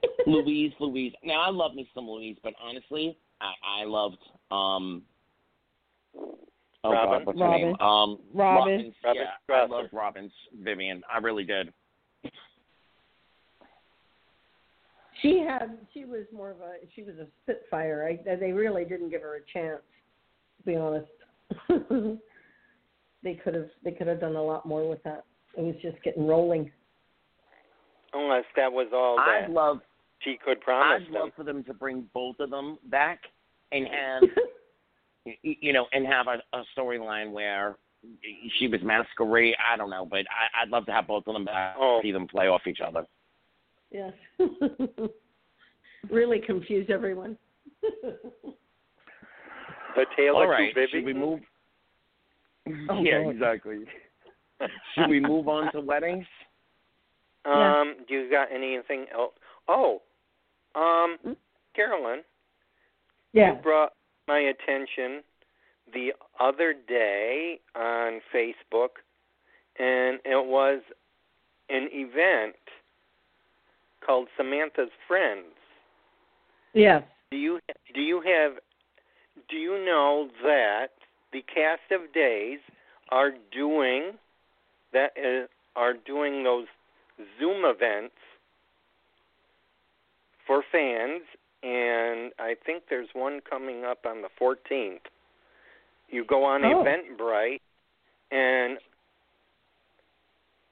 yeah. Louise, Louise. Now I love me some Louise, but honestly, I, I loved um. Oh Robin. God, what's her name? Um, Robin. Robin's, Robin yeah, I Strasser. loved Robin's Vivian. I really did. She had. She was more of a. She was a spitfire. I, they really didn't give her a chance. To be honest, they could have. They could have done a lot more with that. It was just getting rolling. Unless that was all I that. love. She could promise I'd them. love for them to bring both of them back and have you know and have a, a storyline where she was masquerade. I don't know, but I, I'd love to have both of them back. Oh. See them play off each other. yes. really confuse everyone. The tale All of right, Two should we move? Oh, yeah, God. exactly. should we move on to weddings? Um, do you got anything else? Oh, um, Hmm? Carolyn, Yeah. you brought my attention the other day on Facebook, and it was an event called Samantha's Friends. Yes. Do you do you have do you know that the cast of days are doing that is, are doing those Zoom events for fans and I think there's one coming up on the 14th. You go on Oh. Eventbrite and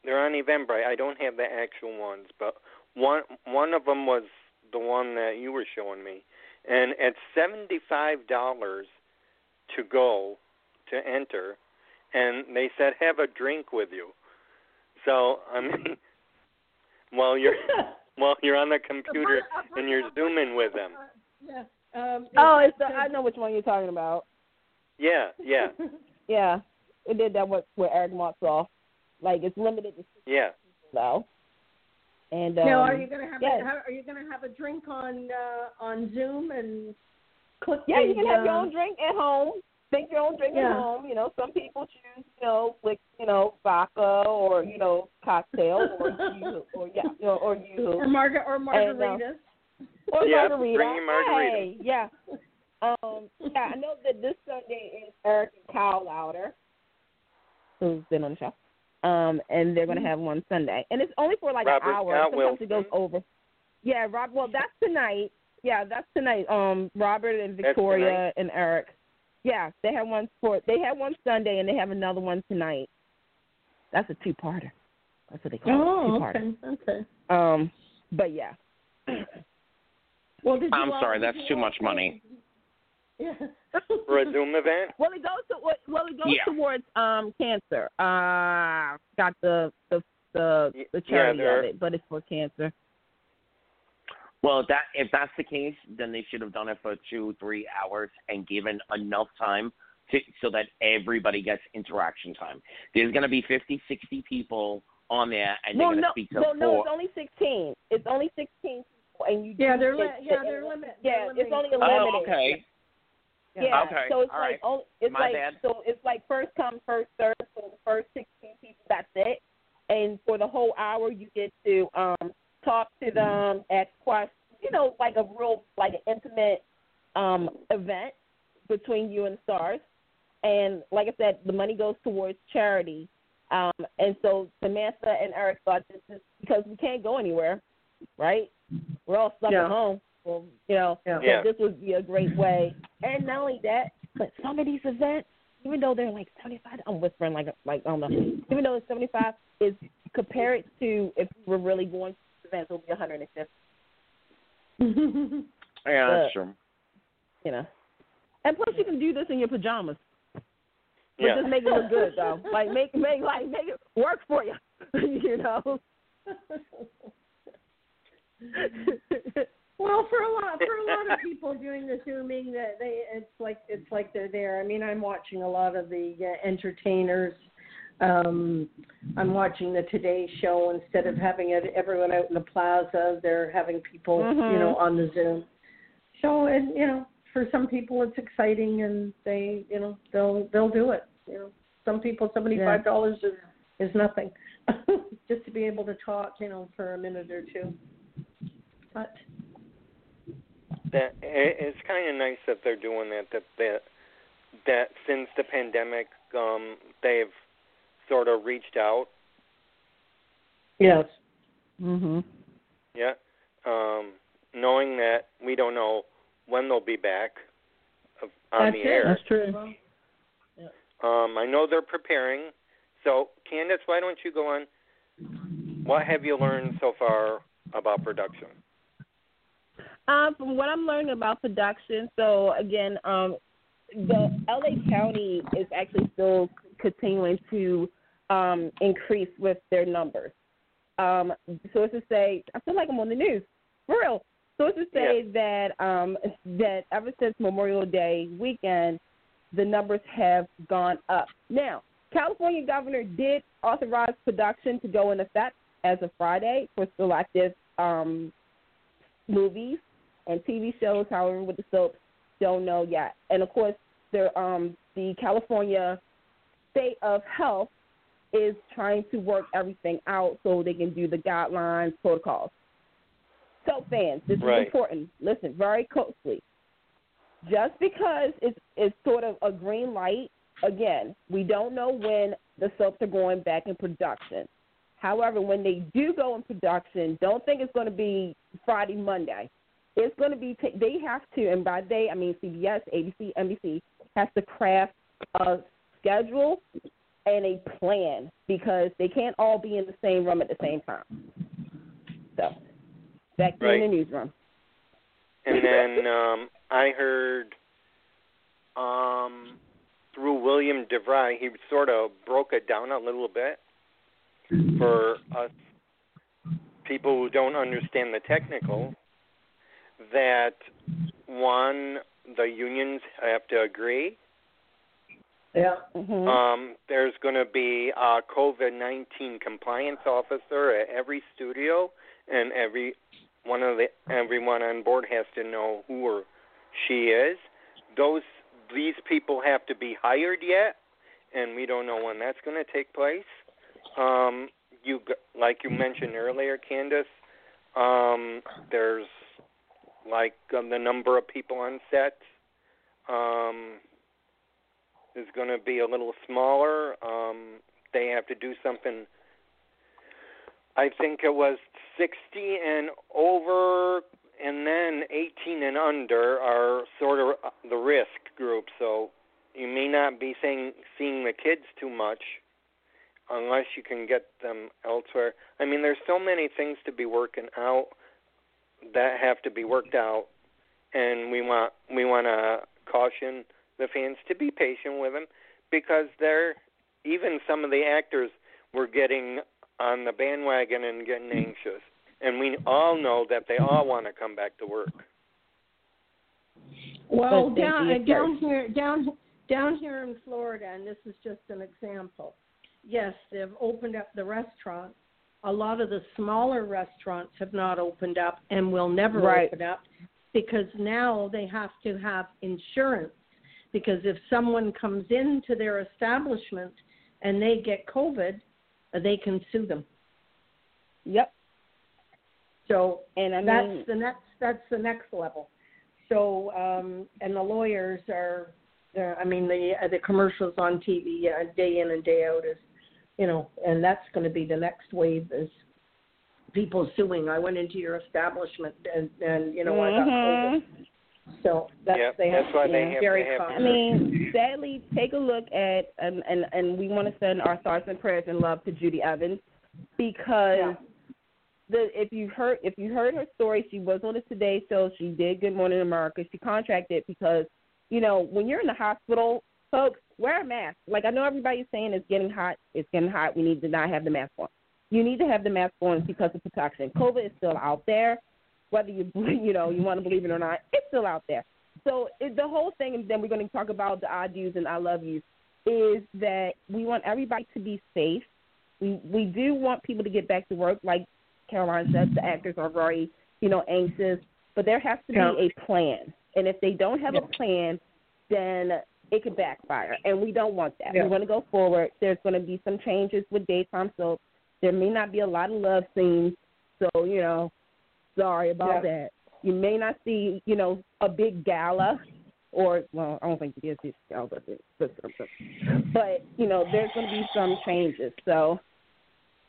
they're on Eventbrite. I don't have the actual ones, but one one of them was the one that you were showing me, and it's seventy five dollars to go to enter, and they said have a drink with you. So I mean, while you're while you're on the computer and you're zooming with them. Yeah. Um, Oh, it's the, I know which one you're talking about. Yeah, yeah, Yeah, it did that with with Eric Martsolf. Like it's limited to six yeah. though. And um, now, are you gonna have yes. a, are you gonna have a drink on uh, on Zoom and click yeah, the, you can have your uh, own drink at home. Make your own drink Yeah. at home. You know, some people choose, you know, like you know, vodka or you know, cocktail or you or yeah, you know, or you or marga or And, uh, margaritas. or Yeah, margarita. bring your margarita. Hey, yeah. Um, yeah, I know that this Sunday is Eric and Kyle Lowder, who's been on the show. Um, and they're gonna have one Sunday, and it's only for like Robert an hour. Scott Sometimes it goes over. Yeah, Rob. Well, that's tonight. Yeah, that's tonight. Um, Robert and Victoria and Eric. Yeah, they have one for. They have one Sunday, and they have another one tonight. That's a two-parter. That's what they call it. Oh, Two-parter. okay, okay. Um, but yeah. Well, did you I'm sorry, that's too much money. Yeah. For a Zoom event. Well, it goes to well, it goes Yeah. towards um cancer. Uh, got the the the, the charity they're- of it, but it's for cancer. Well, if that if that's the case, then they should have done it for two, three hours and given enough time to, so that everybody gets interaction time. There's going to be 50, 60 people on there, and they're going to no, speak to well, no, four. it's only sixteen. It's only sixteen people, and you Yeah, do they're li- get- yeah, get- they're limit. Yeah, they're it's only a limited. limited. Oh, okay. Yeah. Okay, So it's all like right. only it's My like bad. so it's like first come first serve. So the first sixteen people, that's it. And for the whole hour, you get to um talk to them, ask questions. You know, like a real like an intimate um event between you and the stars. And like I said, the money goes towards charity. Um, and so Samantha and Eric thought this is because we can't go anywhere, right? We're all stuck Yeah. at home. Well, you know, Yeah. so Yeah. this would be a great way. And not only that, but some of these events, even though they're like seventy five, I'm whispering like like I don't know. Even though it's seventy five, is compare it to if we were really going to events, it would be one hundred and fifty. Yeah, that's true. You know, and plus you can do this in your pajamas. But Yeah. just make it look good though. Like make make like make it work for you. you know. Well, for a lot for a lot of people doing the zooming, that they it's like it's like they're there. I mean, I'm watching a lot of the uh, entertainers. Um, I'm watching the Today Show instead of having it everyone out in the plaza. They're having people, Mhm. you know, on the Zoom. So, and you know, for some people it's exciting, and they, you know, they'll they'll do it. You know, some people seventy five dollars is is nothing, just to be able to talk, you know, for a minute or two. But that it's kind of nice that they're doing that. That that that since the pandemic, um, they've sort of reached out. yes, mhm. Yeah, um, knowing that we don't know when they'll be back on That's the it. air. That's true. Um, I know they're preparing. So, Candice, why don't you go on? What have you learned so far about production? Um, from what I'm learning about production, so again, um, the LA County is actually still continuing to um, increase with their numbers. Um, so as to say, I feel like I'm on the news, for real. So to say Yeah. that um, that ever since Memorial Day weekend, the numbers have gone up. Now, California governor did authorize production to go in effect as of Friday for selective um, movies and TV shows. However, with the soaps, don't know yet. And of course, the um, the California State of Health is trying to work everything out so they can do the guidelines, protocols. So, fans, this Right. is important. Listen very closely. Just because it's it's sort of a green light, again, we don't know when the soaps are going back in production. However, when they do go in production, don't think it's going to be Friday, Monday. It's going to be ta they have to, and by they I mean CBS, ABC, NBC has to craft a schedule and a plan because they can't all be in the same room at the same time. So, back to Right. in the newsroom. And then um, I heard um, through William DeVry, he sort of broke it down a little bit for us people who don't understand the technical. That one, the unions have to agree. Yeah. hmm Um, there's going to be a COVID 19 compliance officer at every studio, and every one of the everyone on board has to know who or she is. Those these people have to be hired yet, and we don't know when that's going to take place. Um, you like you mentioned earlier, Candice. Um, there's like um, the number of people on set. Um, is going to be a little smaller. Um, they have to do something. I think it was 60 and over, and then 18 and under are sort of the risk group. So you may not be saying, seeing the kids too much unless you can get them elsewhere. I mean, there's so many things to be working out that have to be worked out, and we want we want to caution the fans to be patient with them because they're even some of the actors were getting on the bandwagon and getting anxious. And we all know that they all want to come back to work. Well, down uh, down here down down here in Florida, and this is just an example. Yes, they've opened up the restaurants. A lot of the smaller restaurants have not opened up and will never Right. open up because now they have to have insurance. Because if someone comes into their establishment and they get COVID, uh, they can sue them. Yep. So And I that's the next that's the next level. So um and the lawyers are uh, I mean the uh, the commercials on TV uh, day in and day out is you know and that's going to be the next wave is people suing. I went into your establishment and and you know I got COVID. So that's Yep, they have that's why they be have very to have- I mean, sadly, take a look at and and and we want to send our thoughts and prayers and love to Judi Evans because Yeah. the if you heard if you heard her story, she was on the Today Show. She did Good Morning America. She contracted because you know when you're in the hospital, folks wear a mask. Like I know everybody's saying it's getting hot. It's getting hot. We need to not have the mask on. You need to have the mask on because of protection. COVID is still out there, whether you you know you want to believe it or not. It's still out there. So it, the whole thing, and then we're going to talk about the I do's and I love yous, is that we want everybody to be safe. We we do want people to get back to work, like Carolyn said. The actors are very you know anxious, but there has to be a plan. And if they don't have a plan, then it could backfire, and we don't want that. Yeah. We want to go forward. There's going to be some changes with daytime soap. There may not be a lot of love scenes, so you know, sorry about Yeah. that. You may not see, you know, a big gala, or well, I don't think it is this gala, but, it- but, but, but you know, there's going to be some changes. So,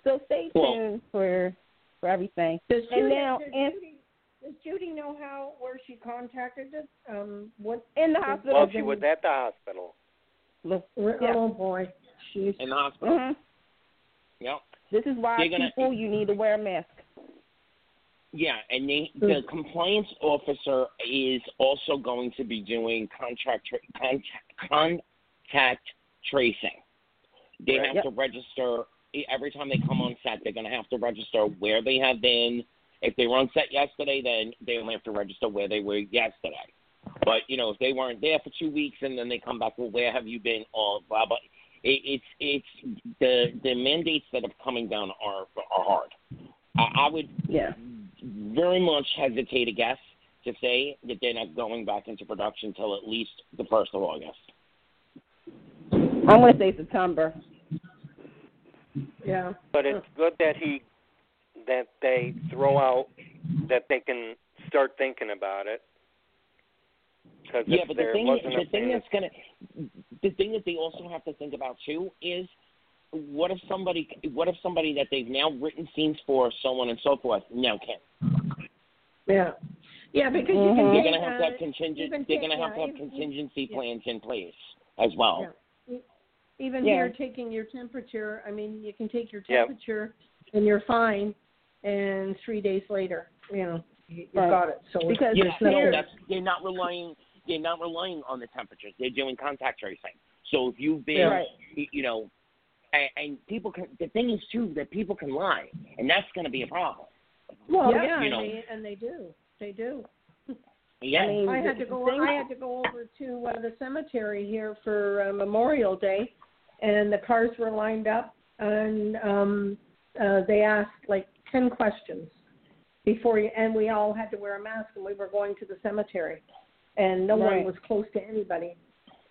so stay Well- tuned for for everything. Does And Judi, now, does, and- Judi, does Judi know how where she contacted it? Um, what? In the hospital, Well, she was at the hospital. Look, where- Oh boy, she's in the hospital. mhm. Yep. This is why They're gonna- people you need to wear a mask. Yeah, and they, hmm. the compliance officer is also going to be doing contract tra- contact, contact tracing. They Right. have Yep. to register every time they come on set. They're going to have to register where they have been. If they were on set yesterday, then they only have to register where they were yesterday. But you know, if they weren't there for two weeks and then they come back, well, where have you been? All blah blah. It, it's it's the the mandates that are coming down are are hard. I, I would Yeah. Very much hesitate to guess to say that they're not going back into production until at least the first of August. I'm going to say September. Yeah. But it's good that he that they throw out that they can start thinking about it. Yeah, but the thing the thing thing, that's gonna the thing that they also have to think about too is what if somebody what if somebody that they've now written scenes for so on and so forth now can't Yeah. Yeah, because you Mhm. can they're gonna have to uh, have contingent even they're gonna have yeah, to have even- contingency yeah. plans in place as well. Yeah. even Yeah. here taking your temperature. I mean, you can take your Yep. temperature and you're fine, and three days later, you know, you, you've Right. got it. So Because yeah, no, that's, they're not relying they're not relying on the temperatures. They're doing contact tracing. So if you've been, Right. you know, and, and people can. The thing is too that people can lie, and that's going to be a problem. Well, Yeah, yeah, you and, they, and they do, they do. Yeah, I mean, I had to go. thing- I had to go over to uh, the cemetery here for uh, Memorial Day, and the cars were lined up, and um, uh, they asked like ten questions before you, and we all had to wear a mask, and we were going to the cemetery, and no Right. one was close to anybody.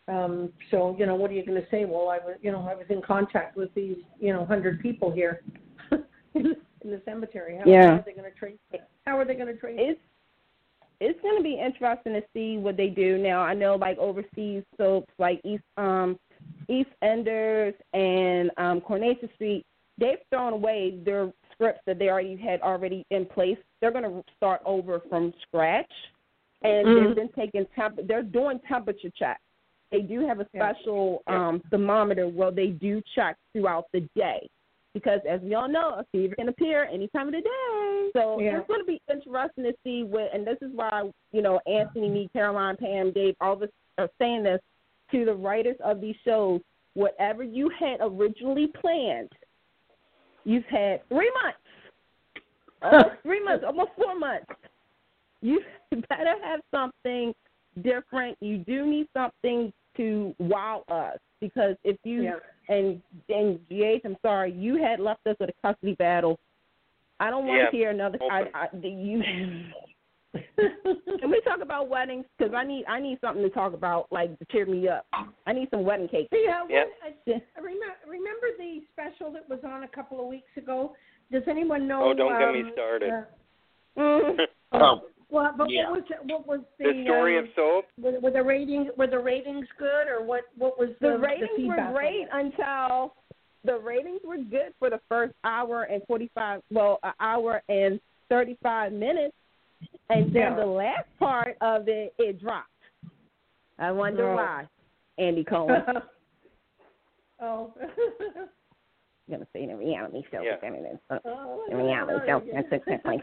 Um, so you know, what are you going to say? Well, I was, you know, I was in contact with these, you know, hundred people here in the cemetery. How, Yeah. how are they going to trace? it? How are they going to trace? it? it's it's going to be interesting to see what they do now. I know like overseas soaps like East um East Enders and um Coronation Street, they've thrown away their scripts that they already had already in place. They're going to start over from scratch, and Mm. they've been taking temp. They're doing temperature checks. They do have a special Yeah. um thermometer where they do check throughout the day. Because as we all know, a fever can appear any time of the day. So Yeah. it's going to be interesting to see what, and this is why you know Anthony, me, Carolyn, Pam, Dave, all this are saying this to the writers of these shows. Whatever you had originally planned, you've had three months, uh, almost three months, almost four months. You better have something different. You do need something to wow us because if you Yeah. And and GH, I'm sorry, you had left us with a custody battle. I don't want Yeah, to hear another. I. I, the- you. Can we talk about weddings? Because I need I need something to talk about, like to cheer me up. I need some wedding cake. Yeah, Yep. what, I, I remember, remember the special that was on a couple of weeks ago? Does anyone know? Oh, don't get me um, started. uh, Mm. Oh, well, but Yeah. what was what was the, the story um, of soap. were, were the ratings were the ratings good or what what was the The ratings feedback were great until the ratings were good for the first hour and forty five. Well, an hour and thirty five minutes, and then Yeah. the last part of it it dropped. I wonder Oh. why. Andy Cohen. oh. I'm gonna say the reality show. Yeah. but then it is, uh, oh The reality show. That's it. That's like-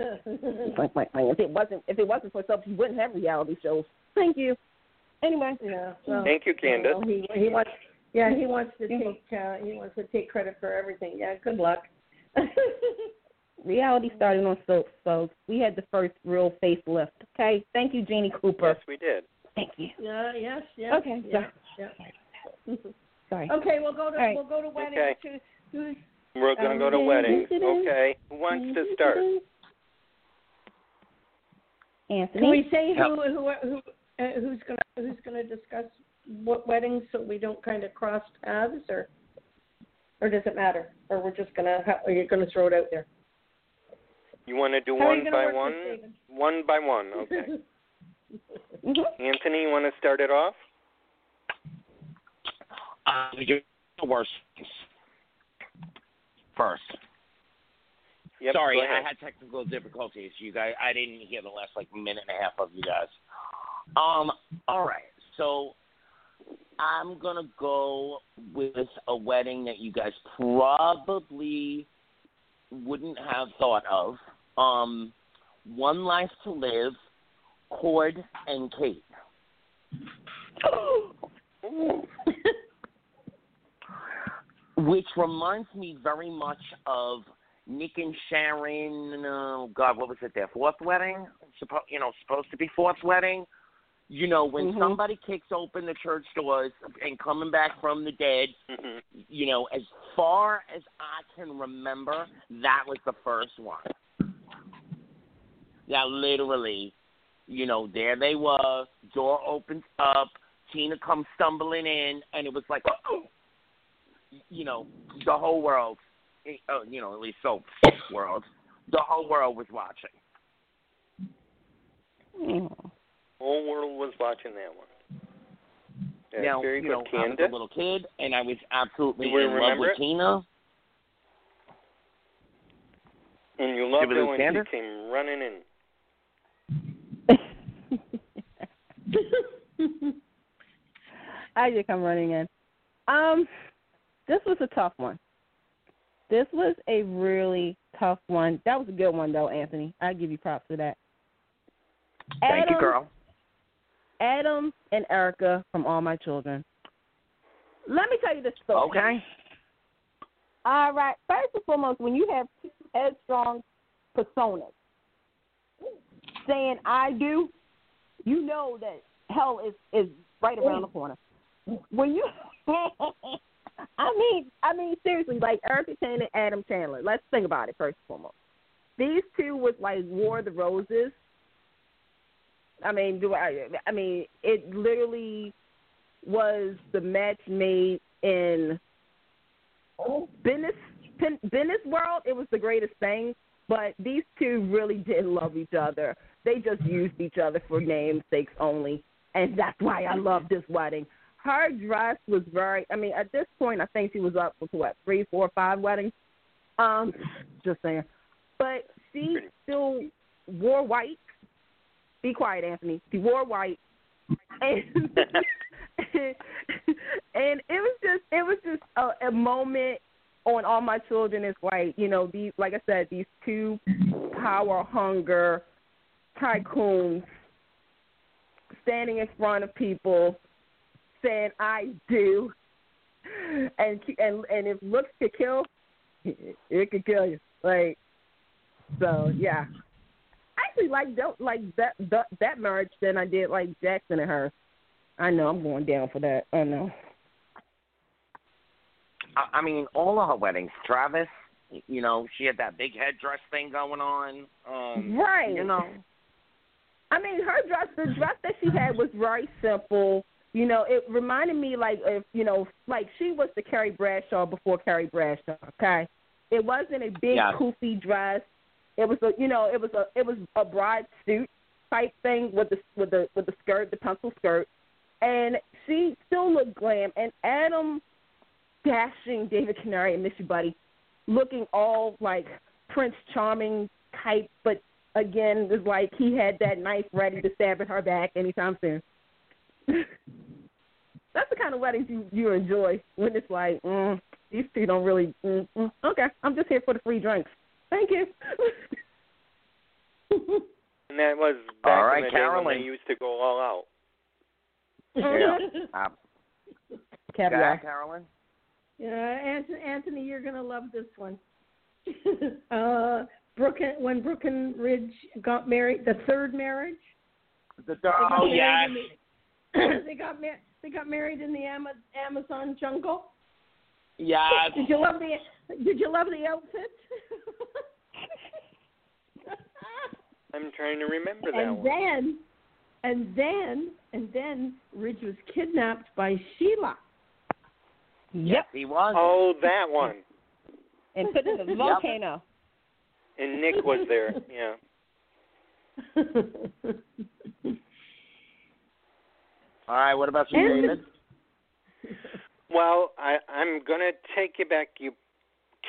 Like, like, like, if it wasn't if it wasn't for stuff, you wouldn't have reality shows. Thank you. Anyway, yeah. Well, Thank you, Candice. well, he he wants yeah he wants to take uh, he wants to take credit for everything. Yeah. Good luck. reality started on soap, so we had the first real facelift. Okay, thank you, Jeanne Cooper. Yes, we did. Thank you. yeah. Yes. Yes. Okay, Yeah. yeah. Sorry. Okay, we'll go to All right. we'll go to weddings. Okay. To, who's We're going to Um, go to dun, weddings. dun, dun, Okay. Who wants to start? Anthony. Can we say who who who uh, who's gonna who's gonna discuss what weddings so we don't kind of cross paths or or does it matter or we're just gonna ha- are you gonna throw it out there? You want to do How one by one? One by one. Okay. Mhm. Anthony, you want to start it off? uh, we do the worst first. Yep. Sorry, I had technical difficulties. You guys, I didn't hear the last like minute and a half of you guys. Um, all right, so I'm gonna go with a wedding that you guys probably wouldn't have thought of. Um, One Life to Live, Cord and Kate. Which reminds me very much of Nick and Sharon. Oh God, what was it? Their fourth wedding. Suppo- you know, supposed to be fourth wedding. You know, when Mhm. somebody kicks open the church doors and coming back from the dead, Mhm. you know, as far as I can remember, that was the first one. Yeah, literally, you know, there they were, door opens up, Tina comes stumbling in, and it was like, oh, you know, the whole world, eh, uh, you know, at least so world, the whole world was watching. Oh. Whole world was watching that one. That's now, very you good, know, I was a little kid, and I was absolutely in love with it? Tina. And you loved Give it it when Candice? she came running in. I just come running in. Um, this was a tough one. This was a really tough one. That was a good one though, Anthony. I give you props for that. Thank Adam, you, girl. Adam and Erica from All My Children. Let me tell you this story. Okay. All right. First and foremost, when you have two headstrong personas saying "I do," you know that hell is is right around the corner. When you, I mean, I mean seriously, like Erica Kane and Adam Chandler. Let's think about it first and foremost. These two was like War of the Roses. I mean, do I? I mean, it literally was the match made in business business world. It was the greatest thing, but these two really did love each other. They just used each other for namesakes only, and that's why I love this wedding. Her dress was very. I mean, at this point, I think she was up for what three, four, five weddings. Um, just saying, but she still wore white. Be quiet, Anthony. She wore white, and and it was just it was just a, a moment on all my children is white. You know, these like I said, these two power hunger tycoons standing in front of people saying I do, and and and if looks could kill, it could kill you. Like so, yeah. I actually like don't like that that that marriage than I did like Jackson and her. I know I'm going down for that. I know. I, I mean, all of her weddings. Travis, you know, she had that big headdress thing going on. Um, Right. You know. I mean, her dress, the dress that she had was very simple. You know, it reminded me like if you know, like she was the Carrie Bradshaw before Carrie Bradshaw. Okay, it wasn't a big Yeah. poofy dress. It was a, you know, it was a, it was a bride suit type thing with the with the with the skirt, the pencil skirt, and she still looked glam. And Adam, dashing David Canary and Missy Buddy, looking all like Prince Charming type, but again, was like he had that knife ready to stab at her back anytime soon. That's the kind of weddings you you enjoy when it's like, mm, these two don't really. Mm, mm, okay, I'm just here for the free drinks. Thank you. And that was back All right, in the day when Carolyn. they used to go all out. Yeah. Uh, Caviar. yeah, Carolyn. Yeah, Anthony, Anthony, you're gonna love this one. uh, Brooke, when Brooke and Ridge got married, the third marriage. The, They got oh married yes. In the- they got mar- they got married in the Ama- Amazon jungle. Yes. Did you love the Did you love the outfit? I'm trying to remember that and one. then, and then, and then, Ridge was kidnapped by Sheila. Yep, he was. Oh, that one. And put in the Yep. volcano. And Nick was there. Yeah. All right. What about you, And- David? Well, I, I'm gonna take you back. You,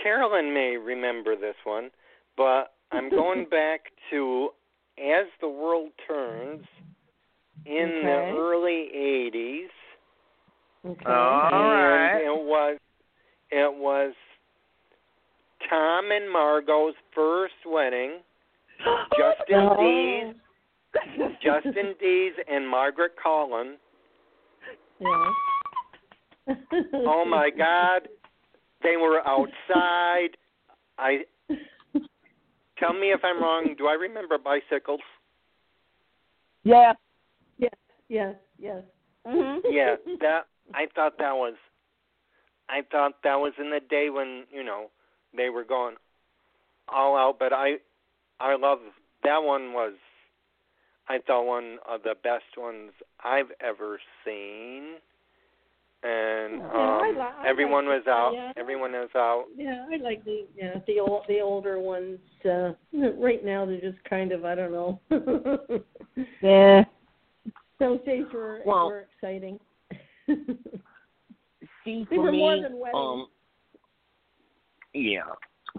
Carolyn may remember this one, but I'm going back to as the world turns in Okay. the early '80s. okay. All right. and it was it was Tom and Margot's first wedding, Justin Oh. Deas, Justin Deas, and Margaret Colin. Yeah. Oh my God, they were outside. I tell me if I'm wrong. Do I remember bicycles? Yeah. Yes, yes, yes. Mhm. Yeah, that I thought that was. I thought that was in the day when you know they were going all out. But I, I love that one was. I thought one of the best ones I've ever seen. And Yeah, I um, li- I everyone like was out. yeah. Everyone was out. Yeah, I like the yeah the old the older ones. Uh, right now they're just kind of I don't know. Yeah. Those days were Well- were exciting. See, They for were me, more than weddings. um, yeah,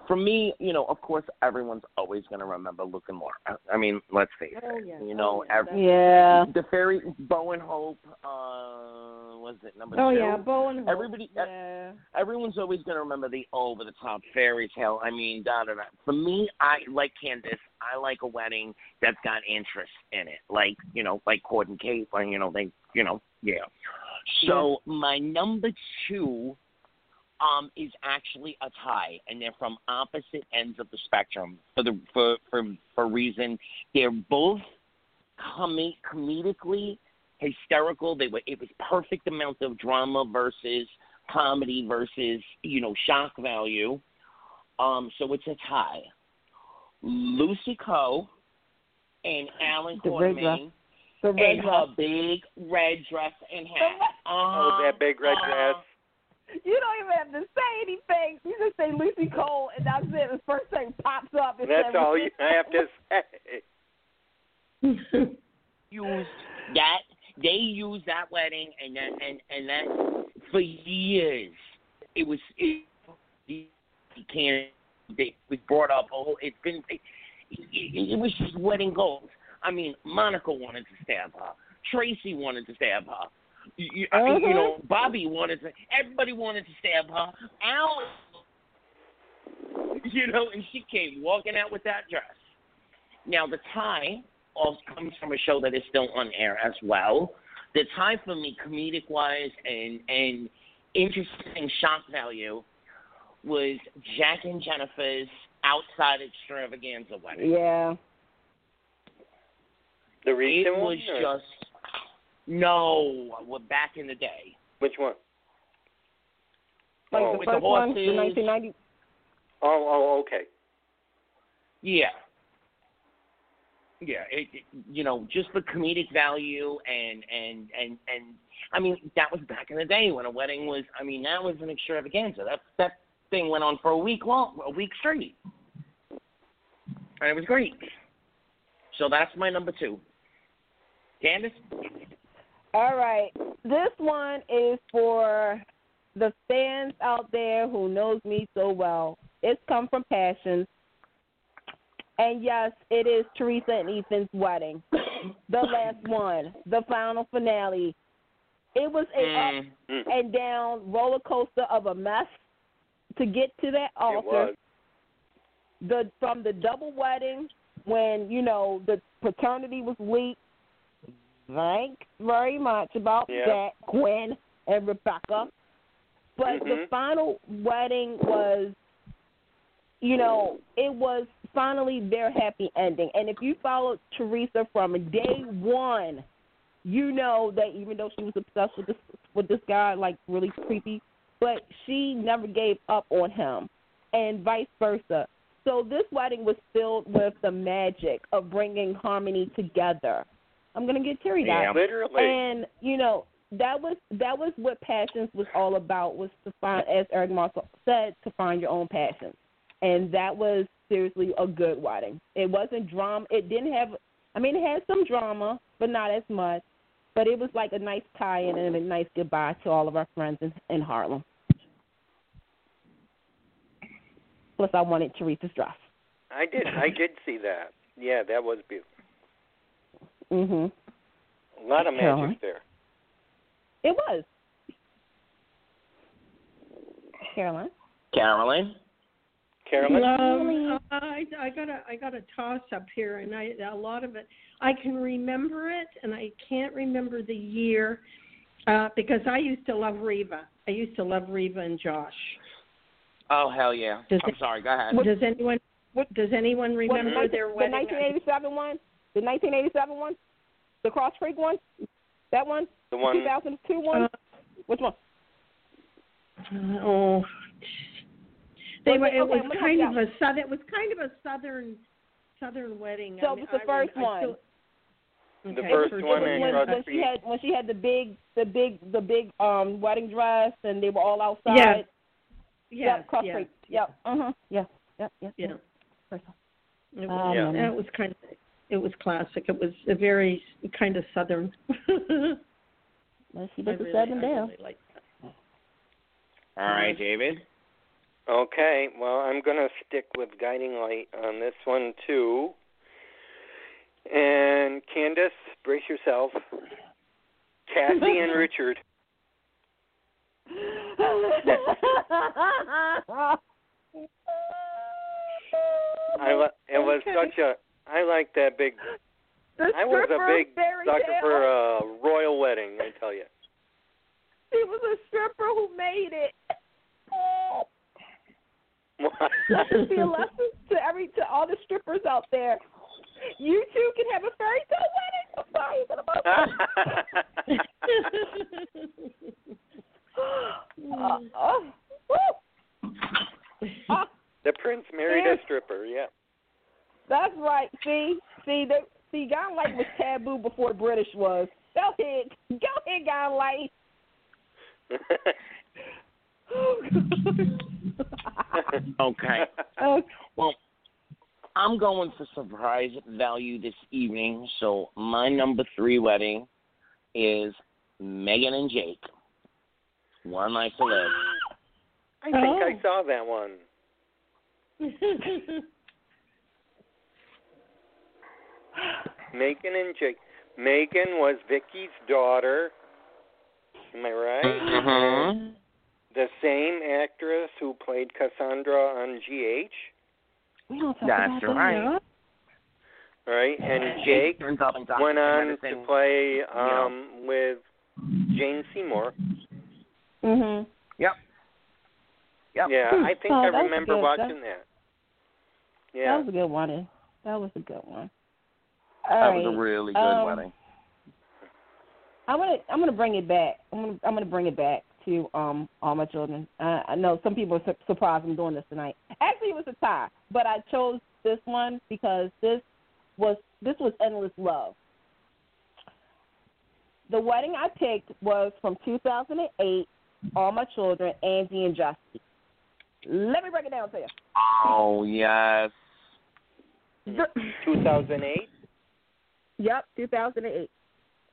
for me, you know, of course, everyone's always going to remember Luke and Laura. I, I mean, let's face Oh, it. yeah. You know, Oh, yeah, every, Yeah. the fairy Bo and Hope, uh, was it number oh two? yeah, Bo and Hope. Everybody, Yeah. everyone's always going to remember the over the top fairy tale. I mean, da da da. For me, I like Candice. I like a wedding that's got interest in it, like you know, like Cord and Kate, or you know, they, you know, yeah. So my number two, um, is actually a tie, and they're from opposite ends of the spectrum for the for for for reason they're both comi- comedically hysterical. They were it was perfect amount of drama versus comedy versus you know shock value. Um, so it's a tie. Lucy Coe and Alan The red dress. Quartermaine The and her big red dress and hat. Oh, that big red uh-huh. dress. You don't even have to say anything. You just say Lucy Coe, and that's it. The first thing pops up. Is That's all you have to say. used that they used that wedding and that and and that for years it was it, you can't it was brought up oh it's been it, it, it was just wedding goals i mean monica wanted to stab her tracy wanted to stab her you, you, I mean, you mm-hmm. know bobby wanted to everybody wanted to stab her al you know and she came walking out with that dress now the tie also comes from a show that is still on air as well. The tie for me, comedic wise and and interesting shock value, was Jack and Jennifer's outside extravaganza wedding. Yeah. The It recent one? was or- just no, we're back in the day. Which one? Like Oh, the with the first one, the 1990. Oh, oh, okay. Yeah. Yeah, it, it you know, just the comedic value and and and and I mean, that was back in the day when a wedding was I mean, that was an extravaganza. That that thing went on for a week long, a week straight. And it was great. So that's my number 2. Candice? All right. This one is for the fans out there who knows me so well. It's come from passions. And yes, it is Theresa and Ethan's wedding. the last one, the final finale. It was a up Mm, Mm. and down roller coaster of a mess to get to that altar. The from the double wedding when you know the paternity was leaked. Thanks very much about Yeah. that, Gwen and Rebecca. But the Mhm. final wedding was, you know, it was finally their happy ending. And if you followed Theresa from day one, you know that even though she was obsessed with this with this guy, like really creepy, but she never gave up on him, and vice versa. So this wedding was filled with the magic of bringing harmony together. I'm gonna get teary eyed. Yeah. Literally. And you know that was that was what passions was all about was to find, as Eric Martsolf said, to find your own passion, and that was seriously a good wedding. It wasn't drama. It didn't have. I mean, it had some drama, but not as much. But it was like a nice tie-in and a nice goodbye to all of our friends in, in Harlem. Plus, I wanted Theresa's dress. I did. I did see that. Yeah, that was beautiful. Mhm. A lot of magic Carolyn? there. It was. Caroline. Carolyn? Carolyn. Um, I I got a I got a toss up here, and I a lot of it I can remember it, and I can't remember the year uh, because I used to love Reva. I used to love Reva and Josh. Oh hell yeah! Does I'm it- sorry. Go ahead. Does anyone does anyone remember What, their the wedding? 1987 one? The 1987 one? The Cross Creek one? That one? The one 2002 one? Uh, Which one? oh, they Okay, were. It okay, was kind of a southern. It was kind of a southern southern wedding. So I it was the I first rem- I one. still- The first for- one in was when, when she had when she had the big the big the big um wedding dress and they were all outside. Yes. Yep, Yes, Cross yes, Creek. Yep. Uh-huh. Yeah. Yep. Yep. Yeah. First It was, Yeah. yeah, it was kind of it was classic. It was a very kind of southern. Well, she I did the really, seven I down. really liked that. All right, David. Okay, well, I'm going to stick with Guiding Light on this one, too. And Candice, brace yourself. Cassie and Richard. I it was Okay. such a. I like that big. the I was a big sucker for a royal wedding. I tell you. She was a stripper who made it. Let this be a lesson to every to all the strippers out there. You too can have a fairy tale wedding. I'm sorry, but I'm uh, oh, woo. Ah, the prince married a stripper. Yeah. That's right. See, see, they, see, Guy Light was taboo before British was. Go ahead, go ahead, Guy Light. Okay. oh, Well, I'm going for surprise value this evening. So my number three wedding is Megan and Jake. One night to live. I think I Oh. saw that one. Megan and Jake. Megan was Viki's daughter. Am I right? Mm-hmm. The same actress who played Cassandra on GH. we don't talk That's about right. Yeah. Right? And Jake turns up and talks went on to play know. um with Jane Seymour. Mhm. Yep. Yep. Yeah, I think Oh, I remember good. watching that. Yeah. That was a good one. That was a good one. That All was a really good um, wedding. I'm gonna I'm gonna bring it back. I'm gonna I'm gonna bring it back to um all my children. Uh, I know some people are su- surprised I'm doing this tonight. Actually, it was a tie, but I chose this one because this was this was endless love. The wedding I picked was from 2008. All my children, Angie and Justy. Let me break it down to you. Oh yes. The- 2008. Yep, 2008.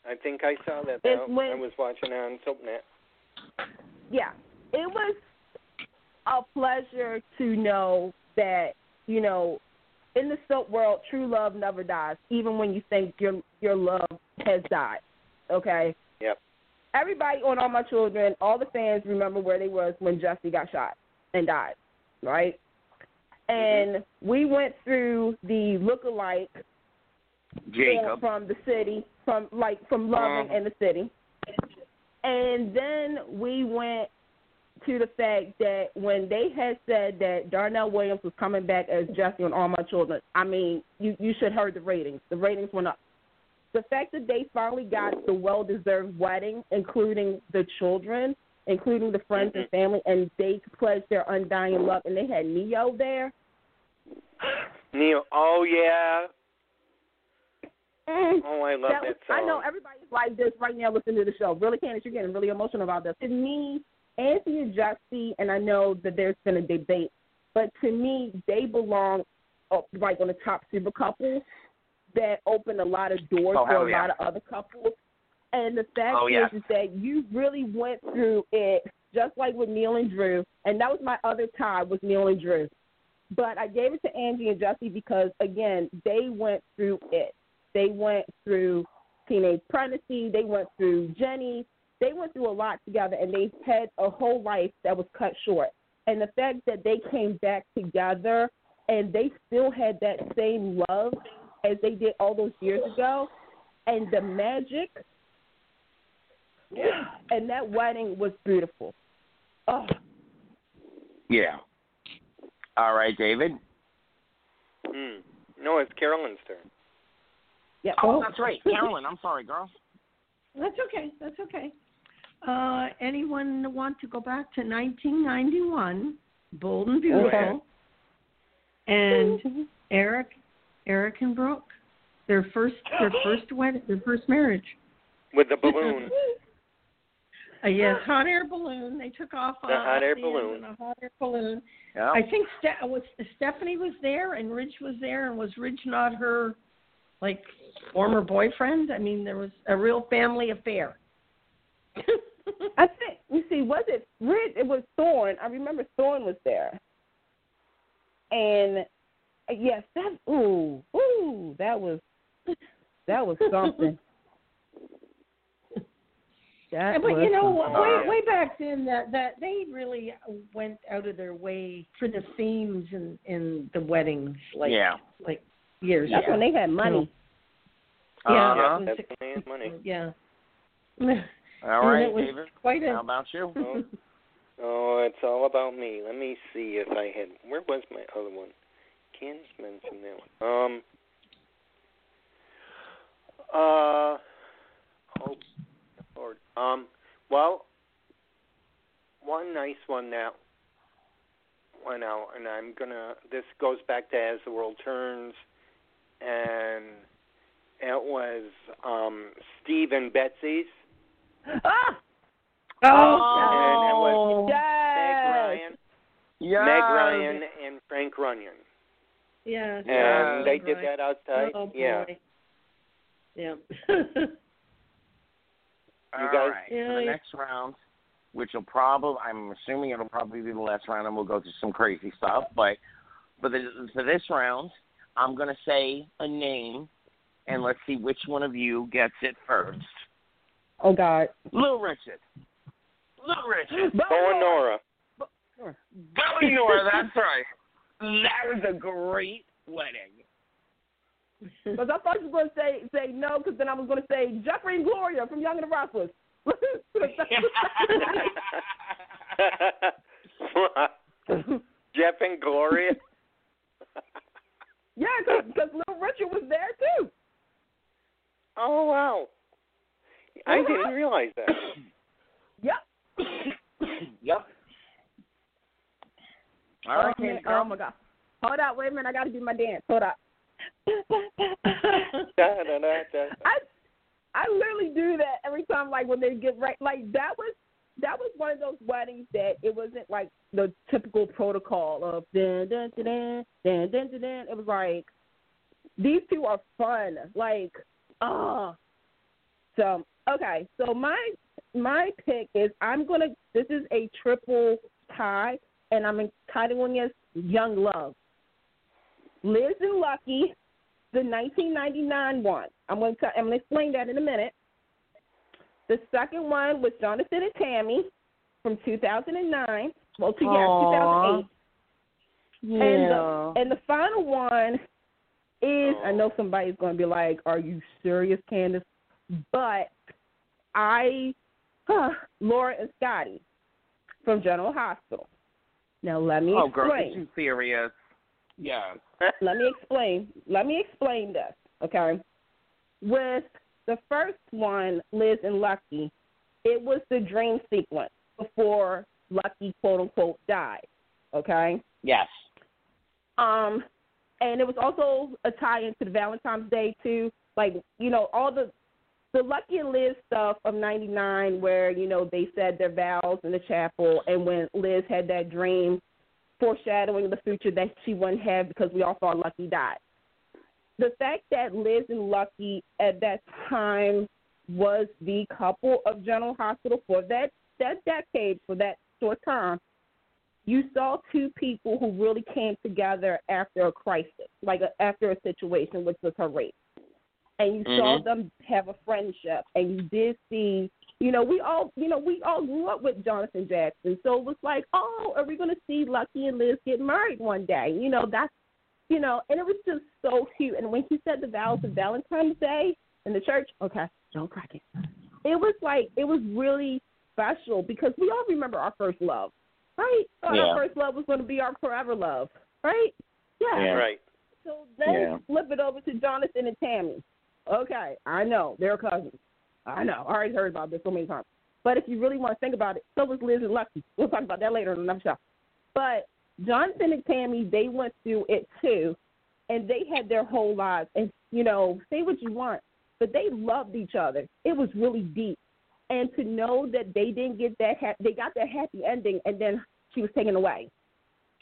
I think I saw that. Though. when- I was watching it on SoapNet. yeah, it was a pleasure to know that you know, in the soap world, true love never dies, even when you think your your love has died. Okay. Yep. Everybody on All My Children, all the fans remember where they was when Jesse got shot and died, right? Mm-hmm. And we went through the look-alike Jacob. from the city, from like from loving Uh-huh. in the city, and then we went to the fact that when they had said that Darnell Williams was coming back as Jesse on All My Children, I mean, you you should heard the ratings. The ratings went up. The fact that they finally got the well-deserved wedding, including the children, including the friends and family, and they pledged their undying love, and they had Neo there. Neil. Oh yeah. Mm. Oh, I love That that, song. I know everybody's like this right now listening to the show. Really, Candice, you're getting really emotional about this. To me, and Justy, and I know that there's been a debate, but to me, they belong uh, like on the top super couples that open a lot of doors Oh, for a yeah. lot of other couples. And the fact Oh, is, yes. is that you really went through it just like with Neil and Drew, and that was my other tie was Neil and Drew. But I gave it to Angie and Justy because again, they went through it. They went through teenage pregnancy. They went through Jenny. They went through a lot together, and they had a whole life that was cut short. and the fact that they came back together and they still had that same love as they did all those years ago, and the magic, and that wedding was beautiful. Oh, Yeah. All right, David. Hmm. No, it's Carolyn's turn. Yeah. Oh, that's right, Carolyn. I'm sorry, girl. That's okay. That's okay. Uh, anyone want to go back to 1991? Bold and beautiful. Okay. And Eric, Eric and Brooke, their first, their first wedding, their first marriage. With the balloon. Uh, yes, hot air balloon. They took off The uh, hot air balloon. in A hot air balloon. Yeah. I think Ste- was Stephanie was there and Ridge was there, and was Ridge not her like former boyfriend? I mean, there was a real family affair. I think you see, was it Rid? It was Thorne. I remember Thorne was there, and yes, that ooh ooh that was that was something. That but was you know, something. way way back then, that that they really went out of their way for the themes in in the weddings, like Yeah. like years that's when they had money. Yeah, Uh-huh. it was That's when they had money. Yeah. All And right, it was David. quite a How about you? Oh, oh, it's all about me. Let me see if I had. Where was my other one? Candice mentioned that one. Um. Uh. Oh, Lord. Um. Well, one nice one that went out, and I'm gonna. This goes back to As the World Turns, and it was um Steve and Betsy's, ah, Oh, and it was Meg. Ryan. Yeah. Meg Ryan and Frank Runyeon. yeah. And Yeah. they did that outside. Oh, boy. yeah. Yeah. All You guys- right. Yeah, For the next round, which will probably, I'm assuming it'll probably be the last round, and we'll go through some crazy stuff. But for the for this round, I'm gonna say a name, and let's see which one of you gets it first. Oh God. Little Richard. Little Richard. Bo and Nora. Bowie Nora, that's right. That was a great wedding. Because I thought you were going to say say no, because then I was going to say Jeffrey and Gloria from Young and the Restless. Jeff and Gloria. yeah, because Little Richard was there too. Oh wow. I didn't realize that. Yep. yep. All oh, right, man. Candy girl. oh my God. Hold up, wait a minute. I got to do my dance. Hold up. Da, da, da, da. I I literally do that every time, like when they get right. Like that was that was one of those weddings that it wasn't like the typical protocol of dun dun dun dun dun dun dun. dun. It was like these two are fun. Like ah. so okay, so my my pick is I'm gonna. This is a triple tie, and I'm entitling it Young Love. Liz and Lucky, the 1999 one. I'm to I'm to explain that in a minute. The second one was Jonathan and Tammy from 2009. Well, two, Aw. yeah, 2008. And the and the final one is I oh. know somebody's going to be like, "Are you serious, Candice?" But I, huh, Laura and Scotty from General Hospital. Now let me Oh, girl, explain. are you serious? Yes. let me explain. Let me explain this, okay? With the first one, Liz and Lucky, it was the dream sequence before Lucky quote unquote died. Okay? Yes. Um and it was also a tie into the Valentine's Day too. Like, you know, all the the Lucky and Liz stuff of ninety nine where, you know, they said their vows in the chapel and when Liz had that dream foreshadowing the future that she wouldn't have because we all thought Lucky died. The fact that Liz and Lucky at that time was the couple of General Hospital for that that decade, for that short term, you saw two people who really came together after a crisis, like a, after a situation, which was her rape. And you saw Mhm. them have a friendship, and you did see, you You know, we all, you know, we all grew up with Jonathan Jackson, so it was like, oh, are we going to see Lucky and Liz get married one day? You know, that's, you know, and it was just so cute. And when he said the vows of Valentine's Day in the church, okay, don't crack it. It was like it was really special because we all remember our first love, right? Yeah. Our first love was going to be our forever love, right? Yeah. Yeah. Right. So then Yeah. flip it over to Jonathan and Tammy. Okay, I know they're cousins. I know. I already heard about this so many times. But if you really want to think about it, so was Liz and Lucky. We'll talk about that later in another show. But Jonathan and Tammy, they went through it too, and they had their whole lives. And you know, say what you want, but they loved each other. It was really deep. And to know that they didn't get that, ha- they got that happy ending, and then she was taken away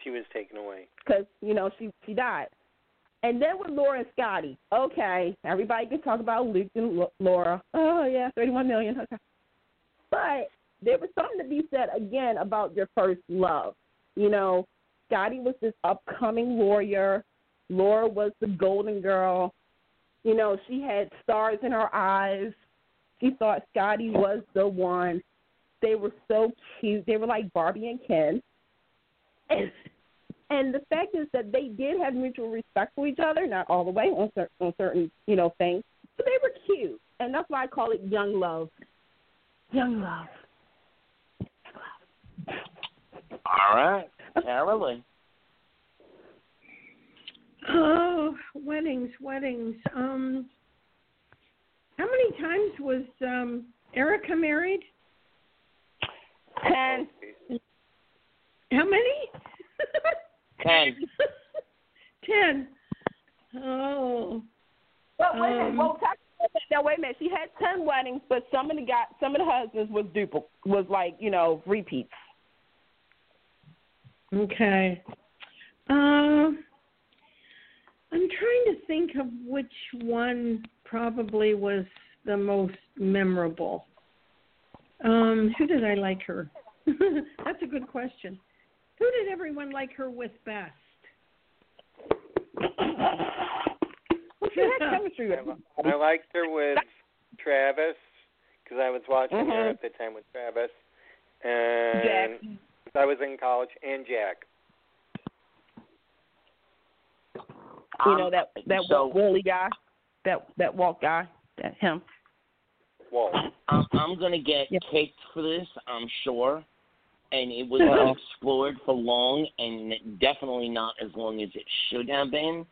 She was taken away. because you know she she died. And then with Laura and Scotty, okay, everybody can talk about Luke and Laura. Oh yeah, thirty-one million. Okay, but there was something to be said again about your first love. You know, Scotty was this upcoming lawyer. Laura was the golden girl. You know, she had stars in her eyes. She thought Scotty was the one. They were so cute. They were like Barbie and Ken. And and the fact is that they did have mutual respect for each other, not all the way on certain, on certain you know things, but they were cute, and that's why I call it young love. Young love. All right, Carolyn. Oh, weddings, weddings. Um, how many times was um Erica married? Ten. How many? Ten. Ten. Oh. Well, wait a minute. Um, Well, technically- now wait a minute. She had ten weddings, but some of the got some of the husbands was duplicate, was like you know repeats. Okay. Um, I'm trying to think of which one probably was the most memorable. Um, who did I like her? That's a good question. Who did everyone like her with best? Well, she had chemistry with I, I liked her with Travis because I was watching her Mhm. at the time with Travis, and Jack. I was in college, and Jack. You know that that Um, so, Wooly guy, that that Walt guy, that him. Whoa. I'm, I'm gonna get Yeah. kicked for this, I'm sure. And it was not explored for long, and definitely not as long as it should have been.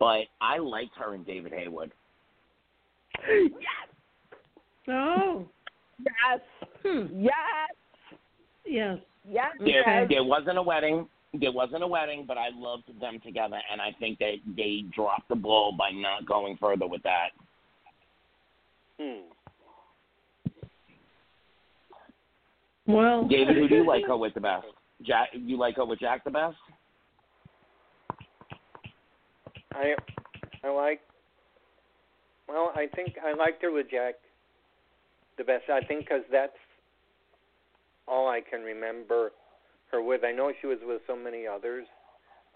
But I liked her and David Hayward. Yes, Oh, yes, hmm. yes, yes. Yes. There, yes. there wasn't a wedding. There wasn't a wedding, but I loved them together, and I think that they dropped the ball by not going further with that. Hmm. Well, David, who do you like her with the best? Jack, you like her with Jack the best? I I like. Well, I think I liked her with Jack the best. I think because that's all I can remember her with. I know she was with so many others.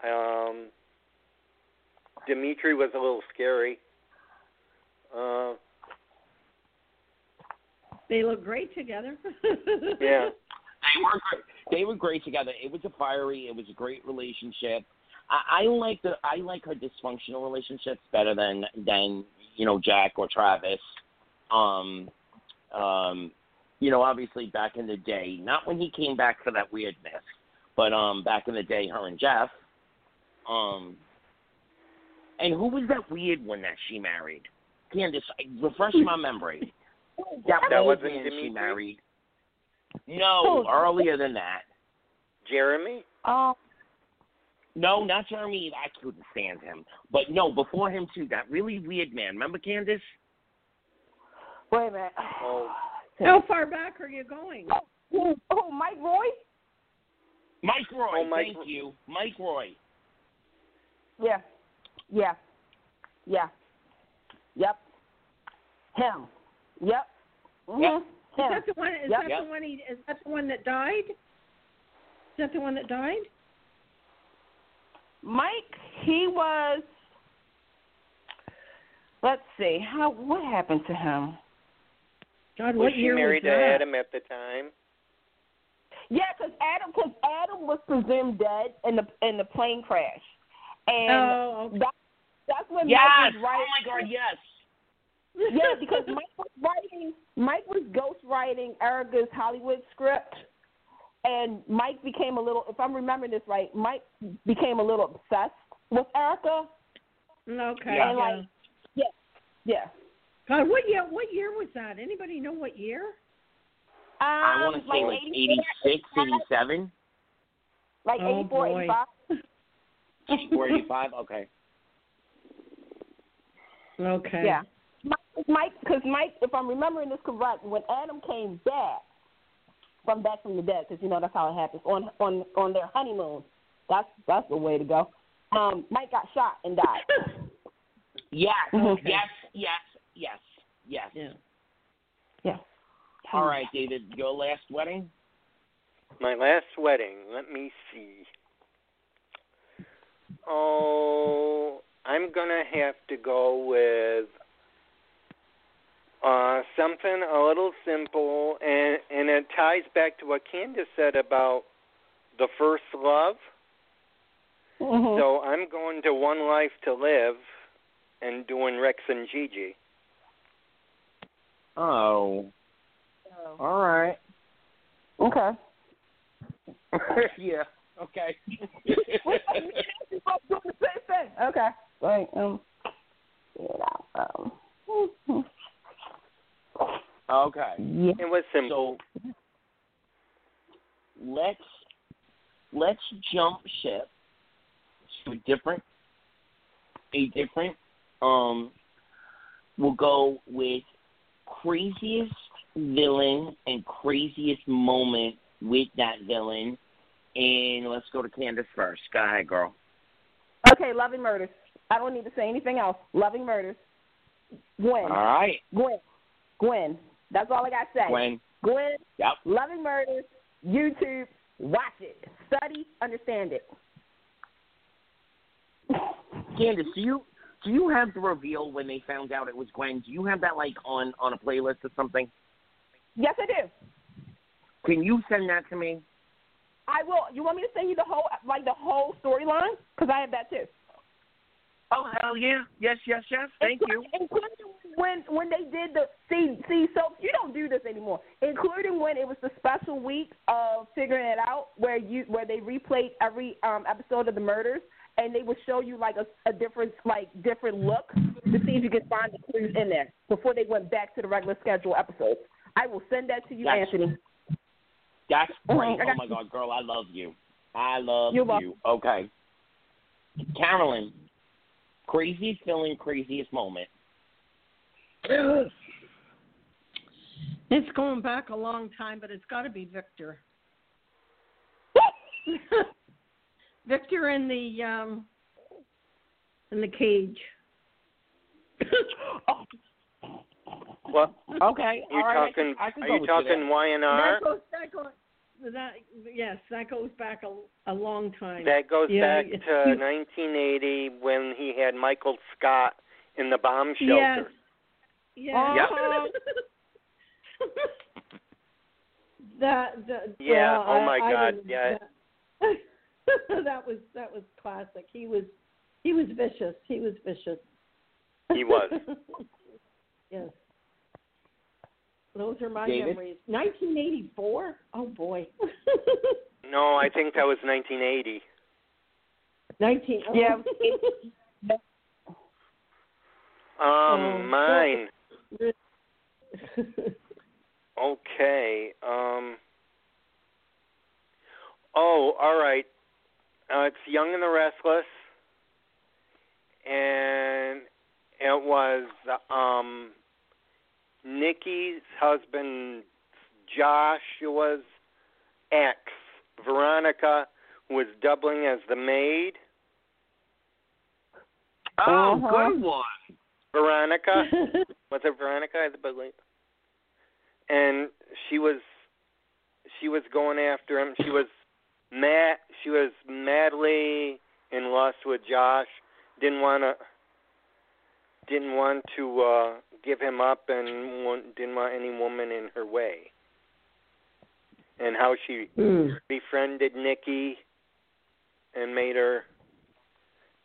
Um, Dimitri was a little scary. Uh, they look great together. yeah. They were great. They were great together. It was a fiery. It was a great relationship. I, I like the I like her dysfunctional relationships better than than you know Jack or Travis. Um, um, you know, obviously back in the day, not when he came back for that weirdness, but um, back in the day, her and Jeff. Um, and who was that weird one that she married? Candice, refresh my memory. That, That wasn't man she married. No, Oh. earlier than that. Jeremy. Um, No, not Jeremy. I couldn't stand him. But no, before him too, that really weird man. Remember Candice? wait a minute. Oh. How far back are you going? Oh, oh, Mike Roy. Mike Roy. Oh, Mike thank Ro- you, Mike Roy. Yeah, yeah, yeah, yep. Him. Yep. Mm-hmm. Yep. Is that the one? Is Yep. that Yep. the one? He, is that the one that died? Is that the one that died? Mike, he was. Let's see. How what happened to him? God, was what she year married was to? Adam at the time? Yeah, because Adam, cause Adam was presumed dead in the in the plane crash, and Oh, okay. that, that's when Yes. Mike was writing. Oh writing. my God. Yes. Yeah, because Mike was writing. Mike was ghostwriting Erica's Hollywood script, and Mike became a little. If I'm remembering this right, Mike became a little obsessed with Erica. Okay. Yeah. And like, yeah, yeah. God, what year? What year was that? Anybody know what year? I Um, want to say like 84, 86, 87, like Oh, 84, boy. 85. or 85. Okay. Okay. Yeah. Mike, because Mike, if I'm remembering this correct, when Adam came back from back from the dead, because you know that's how it happens on on on their honeymoon. That's that's the way to go. Um, Mike got shot and died. Yes. Mhm. Yes. Yes. Yes. Yes. Yeah. yeah. All right, David. Your last wedding. My last wedding. Let me see. Oh, I'm gonna have to go with uh, something a little simple, and and it ties back to what Candice said about the first love. Mhm. So I'm going to One Life to Live, and doing Rex and Gigi. Oh. All right. Okay. yeah. Okay. Both doing the same thing. Okay. Right. Um. You know. Um. okay. Yeah. It was simple. So let's let's jump ship to a different a different um we'll go with craziest villain and craziest moment with that villain and let's go to Candice first. Go ahead, girl. Okay. Loving murders. I don't need to say anything else. Loving murders. Gwen. All right. Gwen. Gwen. That's all I got to say. Gwen. Gwen. Yep. Loving Murders, YouTube, watch it, study, understand it. Candice, do you do you have the reveal when they found out it was Gwen? Do you have that like on on a playlist or something? Yes, I do. Can you send that to me? I will. You want me to send you the whole, like the whole storyline? Because I have that too. Oh hell yeah! Yes, yes, yes. Thank you. Including when when they did the see see so you don't do this anymore. Including when it was the special week of figuring it out, where you where they replayed every um episode of the murders, and they would show you like a, a different like different look to see if you could find the clues in there before they went back to the regular schedule episodes. I will send that to you, That's- Anthony. That's great. Mhm, Oh my god, girl, I love you. I love You're you. Okay. Carolyn, craziest feeling, craziest moment. It's going back a long time, but it's got to be Victor. Victor in the um in the cage. What? Okay. You all right, talking? I can, I can are go you talking Y and R? That goes that goes that yes, that goes back a, a long time. That goes Yeah, back to 1980 when he had Michael Scott in the bomb shelter. yes. shelter. Yeah. Yep. that, that Yeah, well, oh my I, I God, didn't- yeah. That, that was that was classic. He was he was vicious. He was vicious. He was. yes. Those are my David? memories. 1984. Oh boy. No, I think that was 1980. 19. oh. Yeah. Um, Oh, mine. Okay. Um. Oh, all right. Uh, it's Young and the Restless, and it was um Nikki's husband Joshua's ex, Veronica, who was doubling as the maid. Oh, Uh-huh. good one. Veronica. was it Veronica? I believe. And she was she was going after him. She was mad. She was madly in lust with Josh. Didn't want to. didn't want to uh give him up and want, didn't want any woman in her way. And how she Mm. befriended Nikki and made her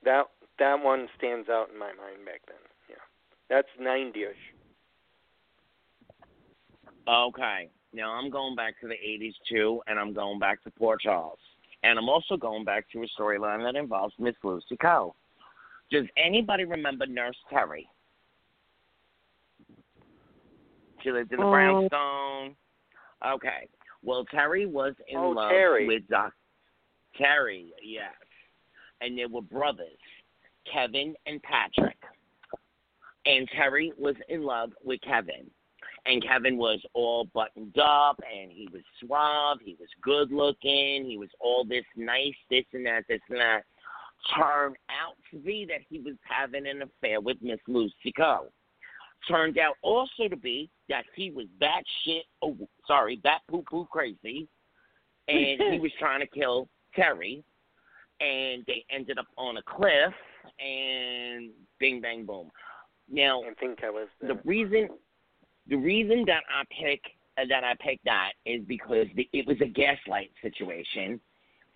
that that one stands out in my mind back then. Yeah. That's 90ish. Okay. Now I'm going back to the 80s too, and I'm going back to Port Charles. And I'm also going back to a storyline that involves Miss Lucy Coe. Does anybody remember Nurse Terry? She lived in the Um, brownstone. Okay. Well, Terry was in Oh, love Terry. with Doc. Terry, yes. And they were brothers, Kevin and Patrick. And Terry was in love with Kevin and Kevin was all buttoned up and he was suave, he was good looking, he was all this nice, this and that, this and that. Turned out to be that he was having an affair with Miss Lucy Coe. Turned out also to be that he was bat shit, oh, sorry, bat poo poo crazy, and he was trying to kill Terry. And they ended up on a cliff, and bing bang boom. Now, I think I was the reason the reason that I pick uh, that I picked that is because the, it was a gaslight situation.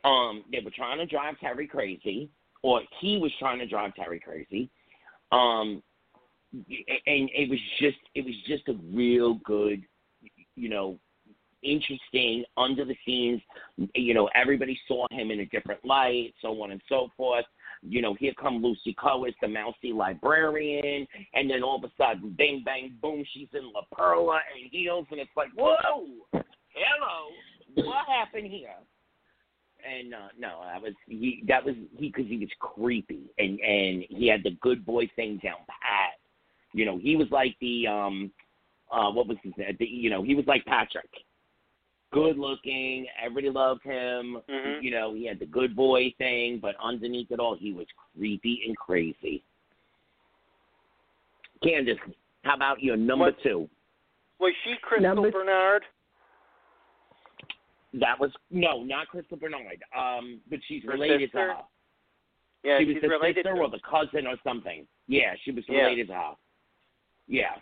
Um, they were trying to drive Terry crazy, or he was trying to drive Terry crazy. Um, and it was just it was just a real good, you know, interesting under the scenes. You know, everybody saw him in a different light, so on and so forth you know, here come Lucy Coe as the mousy librarian, and then all of a sudden, bang, bang, boom, she's in La Perla and heels, and it's like, whoa, hello, what happened here? And uh, no, that was he. That was he because he was creepy, and and he had the good boy thing down pat. You know, he was like the um, uh, what was his name? The, you know, he was like Patrick, good looking. Everybody loved him. Mhm. You know, he had the good boy thing, but underneath it all, he was creepy and crazy. Candace, how about your number What- two? Was she Crystal Number- Bernard? That was no, not Crystal Bernard. Um, but she's Her related sister? to her. Yeah, she was she's the related sister to or the cousin or something. Yeah, she was Yeah. related to her. Yeah.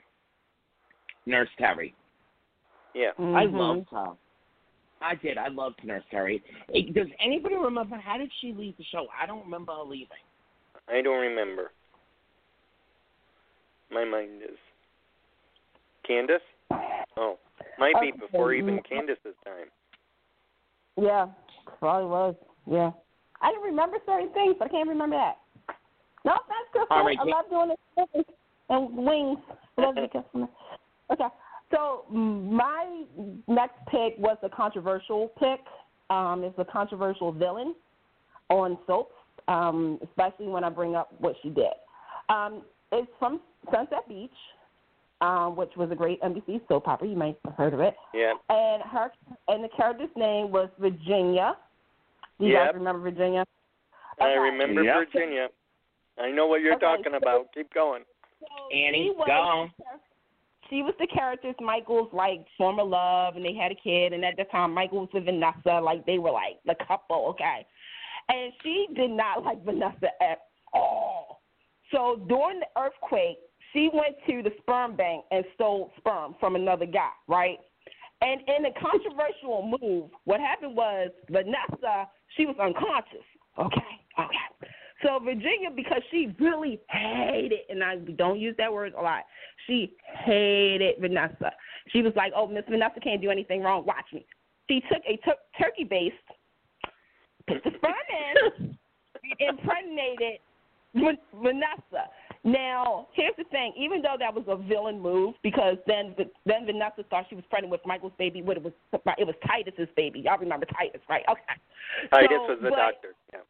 Nurse Terry. Yeah. I Mhm. loved her. I did. I loved Nurse Terry. Eh, Does anybody remember how did she leave the show? I don't remember her leaving. I don't remember. My mind is Candice? Oh. Might be before even. Candice's time. Yeah, probably was. Yeah. I didn't remember certain things, but I can't remember that. No, that's good. All right, I love doing this and wings. I love the customer. Okay. So my next pick was a controversial pick. Um, it's a controversial villain on soaps, um, especially when I bring up what she did. Um, it's from Sunset Beach, um, which was a great NBC soap opera. You might have heard of it Yeah. and her and the character's name was Virginia. Do you Yep. guys remember Virginia? I remember Yep. Virginia. I know what you're Okay, talking so- about. Keep going. Annie, go on. She was the character's Michael's like former love, and they had a kid. And at the time, Michael was with Vanessa. Like they were like the couple, okay. And she did not like Vanessa at all. So during the earthquake, she went to the sperm bank and stole sperm from another guy, right? And in a controversial move, what happened was Vanessa, she was unconscious. Okay, okay. So Virginia, because she really hated, and I don't use that word a lot, she hated Vanessa. She was like, "Oh, Miss Vanessa can't do anything wrong. Watch me." She took a tur- turkey baste, put the sperm in, impregnated Van- Vanessa. Now, here's the thing. Even though that was a villain move, because then then Vanessa thought she was pregnant with Michael's baby, but it was it was Titus's baby. Y'all remember Titus, right? Okay. Titus So, was the but- doctor. Yeah.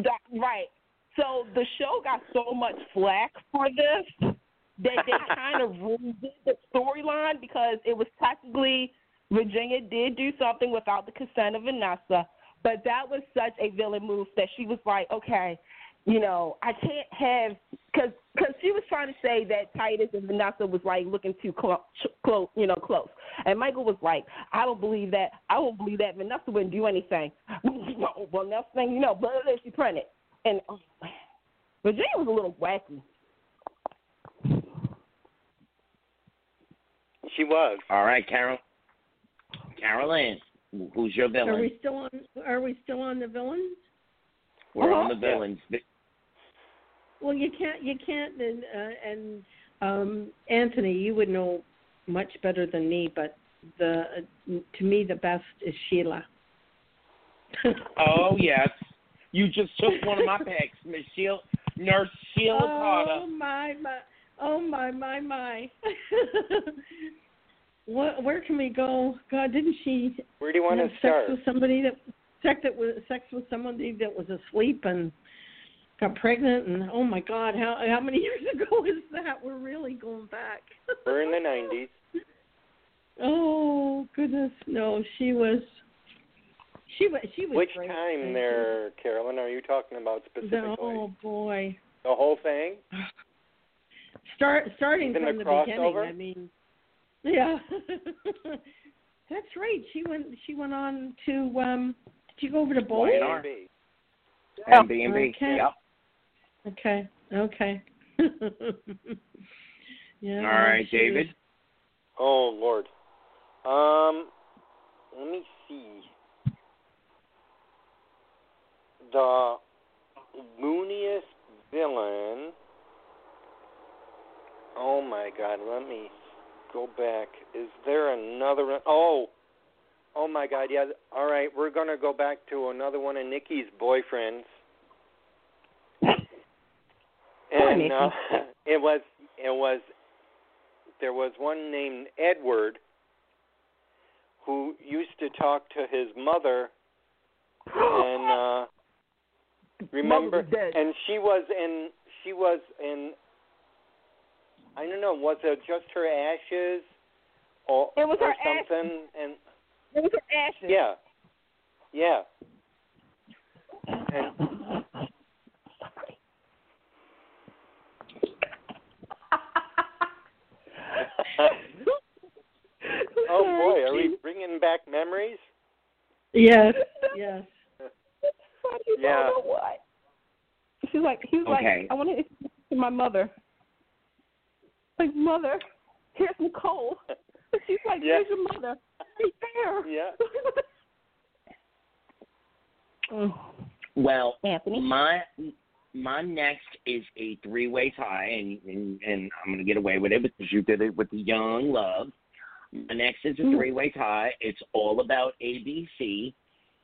Doc- Right. So the show got so much flack for this that they kind of ruined the storyline because it was technically Virginia did do something without the consent of Vanessa, but that was such a villain move that she was like, okay, you know, I can't have because because she was trying to say that Titus and Vanessa was like looking too close, you know, close. And Michael was like, I don't believe that. I won't believe that. Vanessa wouldn't do anything. well, next thing you know, but she printed. And oh, Virginia was a little wacky. She was. All right, Carol. Carolyn, who's your villain? Are we still on? Are we still on the villains? We're uh-huh. on the villains. Yeah. Well, you can't. You can't. And, uh, and um, Anthony, you would know much better than me, but the uh, to me the best is Sheila. Oh yes, you just took one of my picks, Miss Sheila, Nurse Sheila oh Carter. my my! Oh my my my! what? Where can we go? God, didn't she Where do you want have to sex start? with somebody that sex that was sex with somebody that was asleep and got pregnant and oh my God, how how many years ago is that? We're really going back. We're in the 90s. Oh goodness, no, she was. She was. She was. Which great. time Thank there, Carolyn, are you talking about specifically? Oh boy. The whole thing? Start starting Even from the the, beginning. crossover? I mean, yeah. That's right. She went. She went on to. um Did you go over to bowl? Why? B. And B and B. Okay. Yep. Okay. Okay. yeah. All right, she David. Oh Lord. Um, let me see. The looniest villain. Oh my God! Let me go back. Is there another? one? Oh, oh my God! Yeah. All right, we're gonna go back to another one of Nikki's boyfriends. And uh, it was it was there was one named Edward who used to talk to his mother and uh remember Mother was dead. and she was in she was in I don't know, was it just her ashes or It was or her ashes. something and It was her ashes. yeah. Yeah. And oh boy, are we bringing back memories? Yes. Yes. Yeah. I don't know what. She's like, he was Okay. like, I want to to my mother. Like, mother, here's Nicole. She's like, Yeah. here's your mother. Right there. Yeah. Mm. Well, Anthony. my my next is a three way tie, and, and and I'm gonna get away with it because you did it with the young love. My next is a Mm. three way tie. It's all about ABC,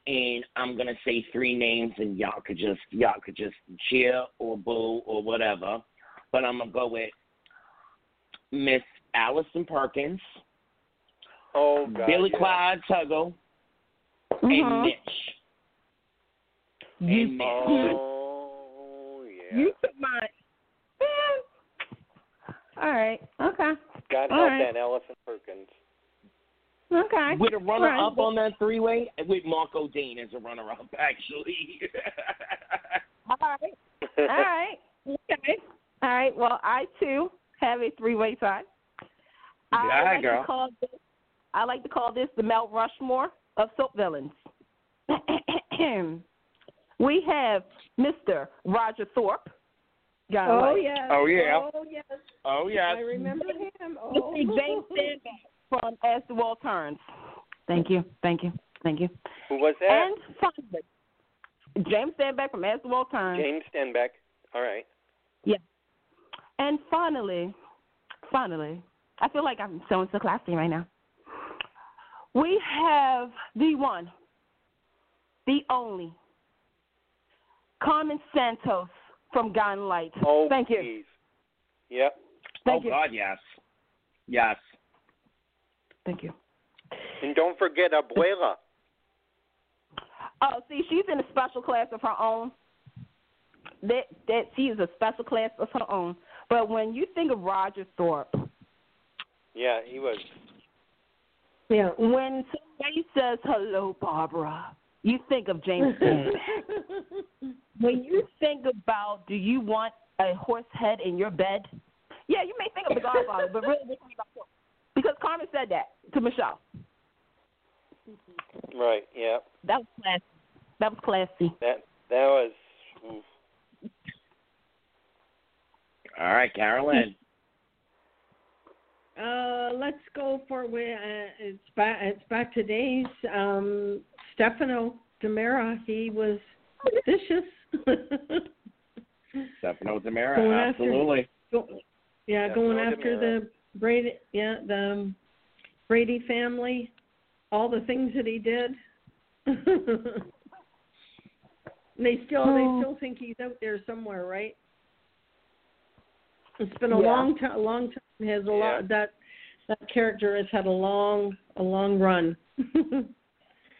and I'm gonna say three names, and y'all could just y'all could just cheer or boo or whatever. But I'm gonna go with Miss Allison Perkins, Oh God. Billy yeah. Clyde Tuggle, and Mhm. Mitch. You, And Mitch. Oh yeah. you took mine. All right. Okay. God all help right. that Allison Perkins. Okay. With a runner All right. up on that three way, with Marco Dane as a runner up, actually. All right. All right. Okay. All right. Well, I too have a three-way tie. I Yeah, like girl. to call this. I like to call this the Mount Rushmore of soap villains. we have Mr. Roger Thorpe. Got Oh right. yes. Oh, yeah. Oh yes. oh yes. I remember him. Oh. Mr. James Stenbeck from As the World Turns. Thank you. Thank you. Thank you. Who was that? And finally, James Stenbeck from As the World Turns. James Stenbeck. All right. Yeah. And finally, finally, I feel like I'm so so classy right now. We have the one, the only, Carmen Santos from Guiding Light. Oh, Thank you. please. Yep. Thank oh you. God, yes, yes. Thank you. And don't forget Abuela. Oh, see, she's in a special class of her own. That that she is a special class of her own. But when you think of Roger Thorpe, Yeah, he was. Yeah. when somebody says hello, Barbara, you think of James Dean. when you think about do you want a horse head in your bed? Yeah, you may think of the Godfather, but really we're talking about Thorpe. Because Carmen said that to Michelle. Right. Yeah. That was classy. That was classy. That that was. oof. All right, Carolyn. Uh, let's go for where uh, it's back. It's back to days. Um, Stefano DiMera. He was vicious. Stefano DiMera, Going after- absolutely. Go, yeah, Yeah, going no after DiMera. the Brady. Yeah, the um, Brady family. All the things that he did. They still Oh. they still think he's out there somewhere, right? It's been a Yeah. long time. A long time has a Yeah. lot that that character has had a long a long run.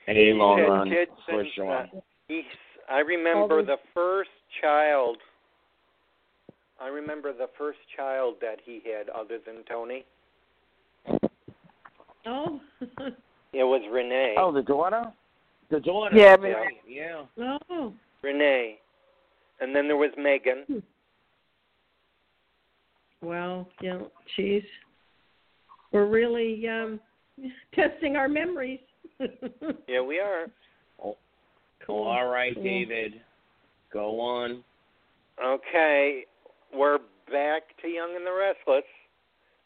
A long run, Ted for sure. uh, He's, I remember All the first child. I remember the first child that he had, other than Tony. oh. It was Renee. Oh, the daughter? The daughter. Yeah, that's Renee. right, Yeah. oh. Renee. And then there was Megan. Well, yeah, geez. We're really um testing our memories. Yeah, we are. cool. All right, Cool. David. Go on. Okay, we're back to Young and the Restless.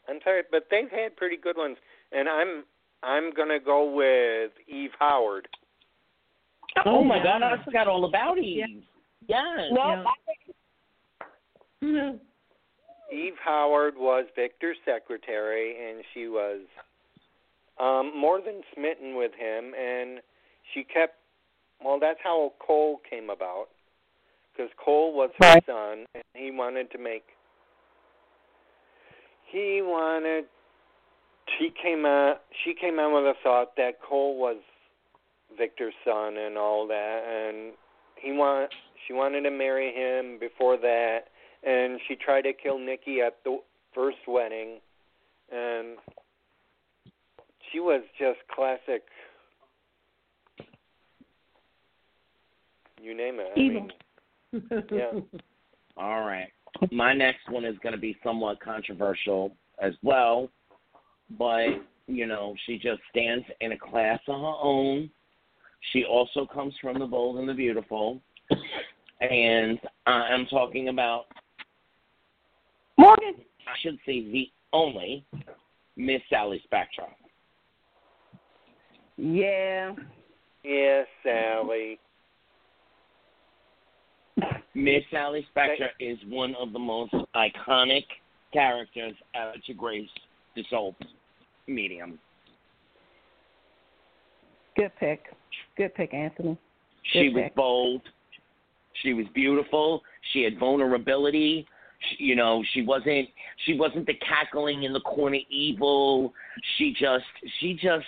I'm sorry, but they've had pretty good ones, and I'm I'm gonna go with Eve Howard. Oh, my yeah. God, I forgot all about Eve. Yeah. Yes. No, Yeah. Eve Howard was Victor's secretary, and she was um, more than smitten with him, and she kept. Well, that's how Cole came about, because Cole was her Right. son, and he wanted to make. He wanted. She came out. She came out with a thought that Cole was Victor's son and all that, and he want. She wanted to marry him before that, and she tried to kill Nikki at the first wedding, and she was just classic. You name it. I Evil. mean, Yeah. All right. My next one is going to be somewhat controversial as well, but, you know, she just stands in a class of her own. She also comes from the bold and the beautiful. And I'm talking about, Morgan. I should say, the only Miss Sally Spectra. Yeah. yes, Sally. Miss Sally Spectra is one of the most iconic characters ever to grace this old medium. Good pick. Good pick, Anthony. She Good was bold. She was beautiful. She had vulnerability. She, you know, she wasn't she wasn't the cackling in the corner evil. She just she just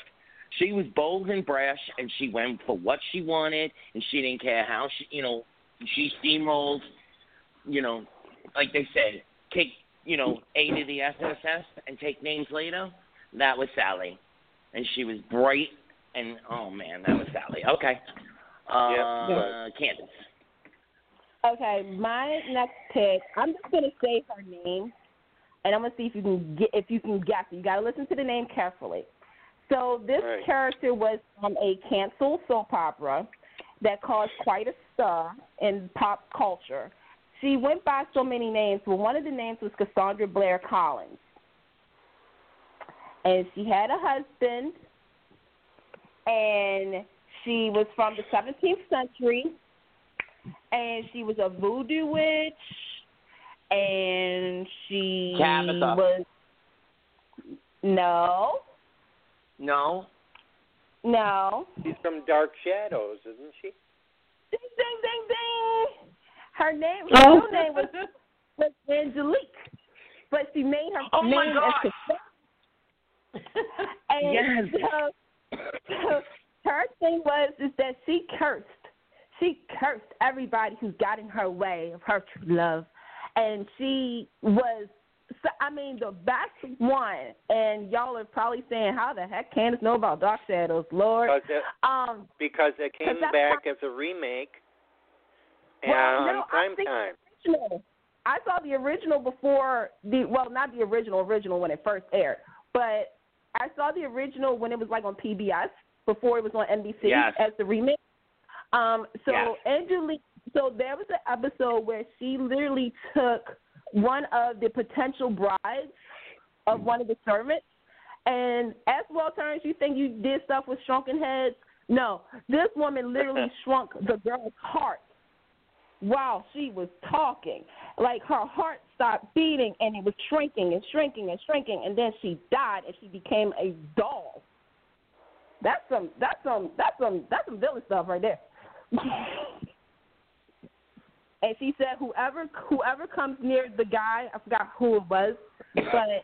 she was bold and brash and she went for what she wanted and she didn't care how she you know she steamrolled you know like they said take you know A to the SSS and take names later. That was Sally, and she was bright and oh man, that was Sally. Okay, uh, Yeah. Candice. Okay, my next pick. I'm just gonna say her name, and I'm gonna see if you can get if you can guess. it. You gotta listen to the name carefully. So this Right. character was from a canceled soap opera that caused quite a stir in pop culture. She went by so many names, but one of the names was Cassandra Blair Collins, and she had a husband, and she was from the 17th century and she was a voodoo witch, and she Tabitha. was no, No, no, She's from Dark Shadows, isn't she? ding ding ding ding. Her name, Oh. her real name was was Angelique, but she made her Oh, my name gosh. as And Yes. so, so her thing was is that she cursed. She cursed everybody who got in her way of her true love, and she was. So, I mean, the best one, and y'all are probably saying, "How the heck Candice know about Dark Shadows, Lord?" Because it, Um, because it came back as a remake and Well, no, on I prime think- time. original. I saw the original before the well, not the original original when it first aired, but I saw the original when it was like on PBS before it was on NBC Yes. as the remake. Um, so Yes. Angelique, so there was an episode where she literally took one of the potential brides of one of the servants. And as well turns, you think you did stuff with shrunken heads? No, this woman literally shrunk the girl's heart while she was talking. Like her heart stopped beating and it was shrinking and shrinking and shrinking and then she died and she became a doll. That's some that's some that's some that's some villain stuff right there. and she said whoever whoever comes near the guy, I forgot who it was, but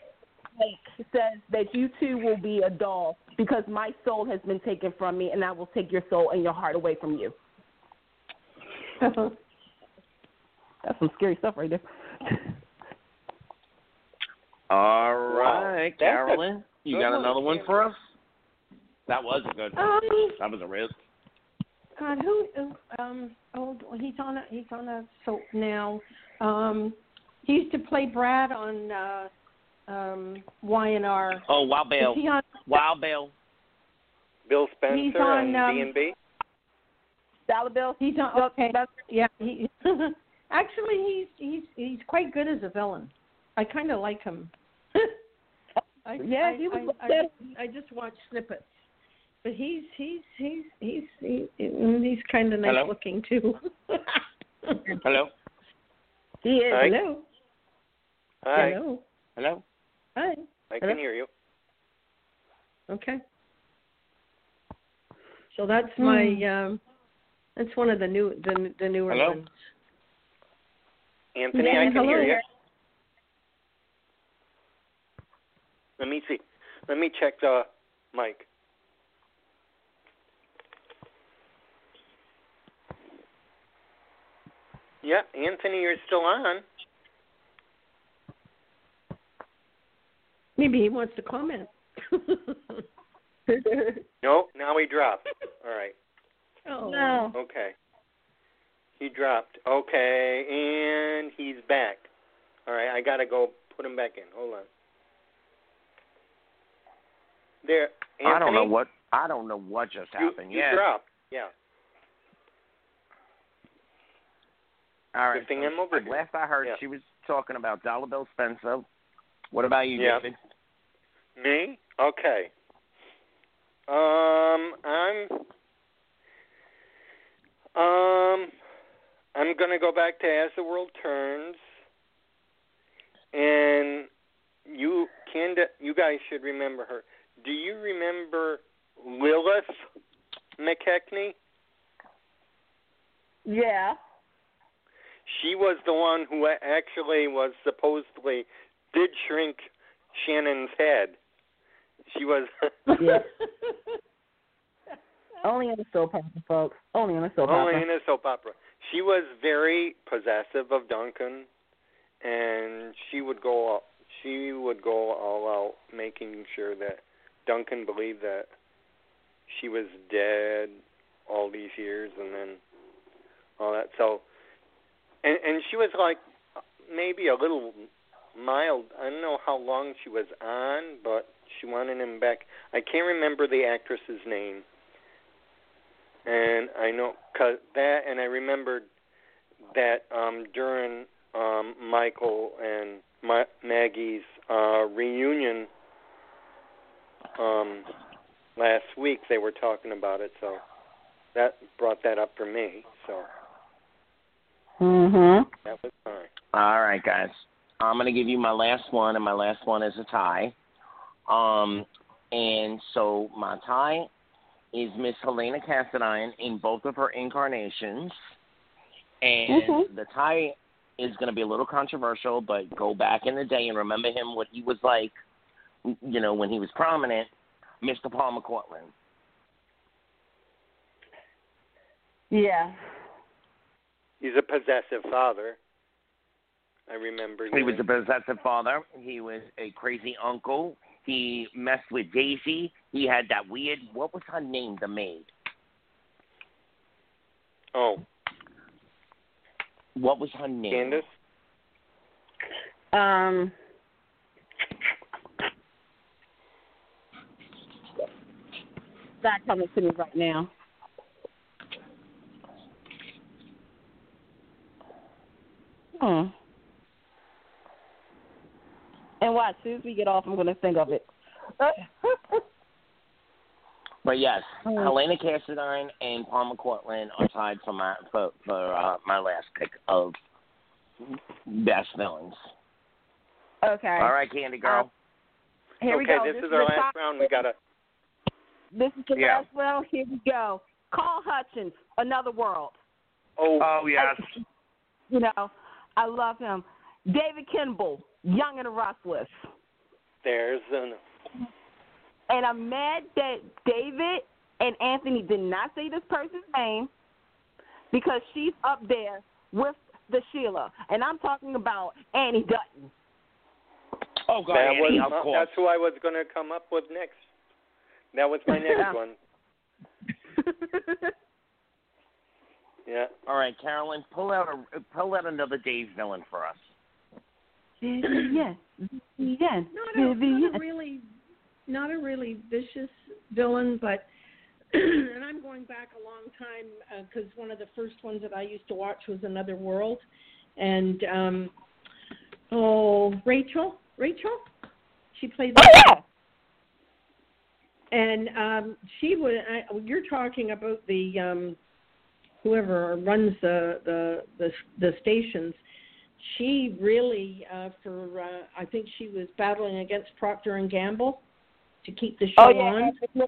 like says that you too will be a doll because my soul has been taken from me and I will take your soul and your heart away from you. That's some scary stuff right there. All right, Wow. Carolyn, you got one, another one for us? That was a good one. Um, That was a risk. God, who? who, Um, oh, he's on a he's on a soap now. Um, he used to play Brad on uh, um, Y&R. Oh, Wild Bill. Is he on? Wild Bill. Bill Spencer He's on, and um, D and B. Dollar bill. He's on. Okay. Yeah. He, actually, he's he's he's quite good as a villain. I kind of like him. I, Yeah, I, he was I. I, I just watch snippets, but he's he's he's he's he, he's kind of nice Hello? looking too. Hello. He is. Hi. Hello. Hi, Hello. Hello. Hi. I Hello? can hear you. Okay. So that's my um that's one of the new the the newer Hello? ones. Anthony, Yeah, I can hello hear you. Let me see. Let me check the mic. Yeah, Anthony, you're still on. Maybe he wants to comment. nope, now he dropped. All right. oh. no. Okay. He dropped. Okay, and he's back. All right, I gotta go put him back in. Hold on. There, Anthony. I don't know what I don't know what just you, happened. you yeah. dropped. Yeah. All right. Lifting so him over. Last I heard, Yeah. she was talking about Dollar Bill Spencer. What about you, Yeah. David? Me? Okay. Um, I'm. Um, I'm gonna go back to As the World Turns, and you can. You guys should remember her. Do you remember Lilith McKechnie? Yeah. She was the one who actually was supposedly did shrink Shannon's head. She was. Yeah. Only in the soap opera, folks. Only in the soap Only opera. in a soap opera. She was very possessive of Duncan, and she would go all, she would go all out making sure that Duncan believed that she was dead all these years, and then all that. So, and and she was like maybe a little mild. I don't know how long she was on, but she wanted him back. I can't remember the actress's name and I know cause that, and I remembered that um, during um, Michael and Ma- Maggie's uh, reunion um, last week, they were talking about it, so that brought that up for me. So Mhm. that was fine. All right, guys. I'm gonna give you my last one, and my last one is a tie. Um, and so my tie is Miss Helena Cassadine in both of her incarnations, and Mhm. the tie is gonna be a little controversial, but go back in the day and remember him what he was like, you know, when he was prominent, Mr. Palmer Cortlandt. Yeah. He's a possessive father. I remember. He was a possessive father. He was a crazy uncle. He messed with Daisy. He had that weird. What was her name? The maid. oh What was her name? Candice. Um. Not coming to me right now. Hmm. And why As soon as we get off, I'm going to think of it. But yes, Oh. Helena Cassadine and Palmer Cortlandt are tied for my for for uh, my last pick of best villains. okay. All right, Candy Girl. Here we go. okay, go. this, is our last top- round. We got to. This is the Yeah. last round. Here we go. Carl Hutchins, Another World. Oh, Oh yes. You know, I love him. David Kimble, Young and the Restless. there's an. And I'm mad that David and Anthony did not say this person's name because she's up there with the Sheila. And I'm talking about Annie Dutton. Oh God, that Annie, was, of course. that's who I was going to come up with next. That was my next one. Yeah. All right, Carolyn, pull out a pull out another Dave villain for us. yes, yes. Not a, not a really, not a really vicious villain, but and I'm going back a long time because one of the first ones that I used to watch was Another World, and um, oh Rachel, Rachel, she played. Oh, yeah. And um, she was. I, you're talking about the um, whoever runs the the the, the stations. She really, uh, for uh, I think she was battling against Procter and Gamble to keep the show Oh, yeah. on.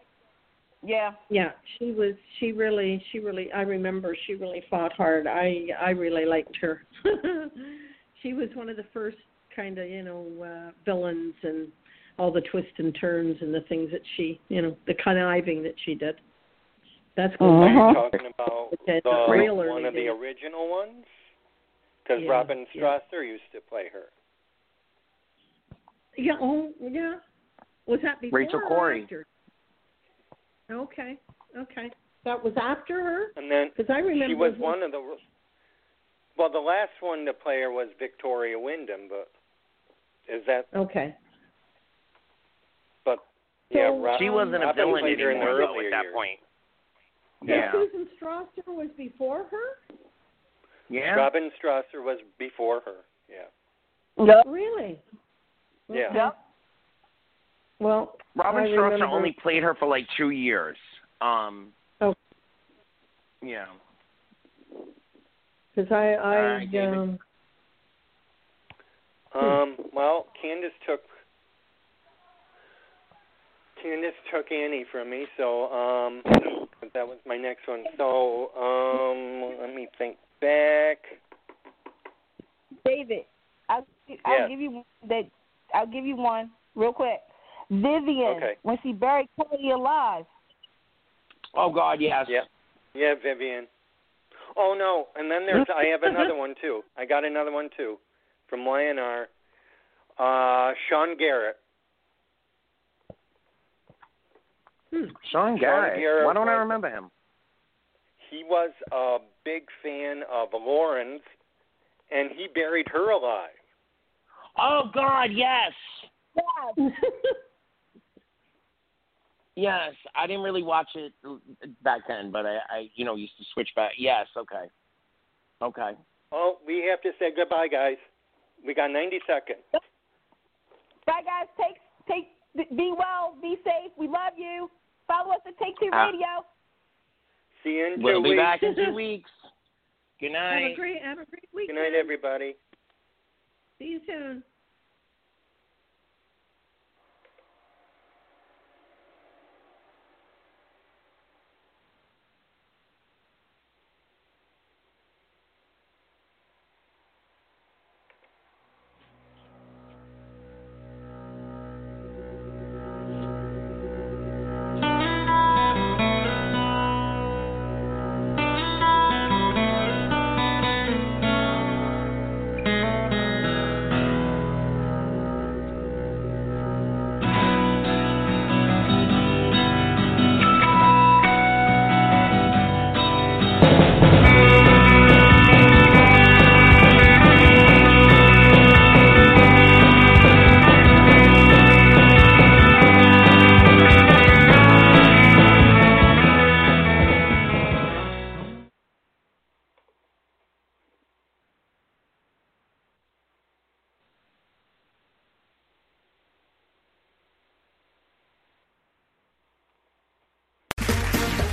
Yeah. Yeah, she was. She really. She really. I remember. She really fought hard. I. I really liked her. she was one of the first kind of you know uh, villains and all the twists and turns and the things that she you know the conniving that she did. That's what Are Uh-huh. you talking about Okay, the, the one early of the original ones? Because Yeah, Robin yeah. Strasser used to play her. Yeah. Oh, yeah. Was that before Rachel or Corey. after? Okay. Okay. That was after her. And then Because I remember she was one of the. Well, the last one to play her was Victoria Wyndham, but is that? Okay. But So, yeah, Ro- She wasn't a Robin villain played her in the anymore though, at that years. point. So Yeah. Susan Strasser was before her. Yeah. Robin Strasser was before her. Yeah. Yep. Really? Yeah. Yep. Well, Robin I Strasser remember- only played her for like two years. Um. Oh. Yeah. Because I, I, All right, David. um, Um. Well, Candice took. Candice took Annie from me, so um, that was my next one. So um, let me think back. David, I'll, I'll Yeah. give you one that. I'll give you one real quick. Vivian, Okay. when she buried Cody alive. Oh God, yes. Yeah. Yeah, Vivian. Oh no, and then there's I have another one too. I got another one too from YNR. Uh Sean Garrett. Hmm. Sean Garrett. Garrett Why don't I remember him? He was a big fan of Lauren's and he buried her alive. Oh God, yes. Yes. Yes, I didn't really watch it back then, but I, I, you know, used to switch back. Yes, okay, okay. Oh, we have to say goodbye guys. We got 90 seconds. Bye, guys. Take, take, be well, be safe. We love you. Follow us at Take Two Ah. Radio. See you in 2 We'll be weeks. back in two weeks. Good night. have a great, have a great week. Good night everybody. See you soon.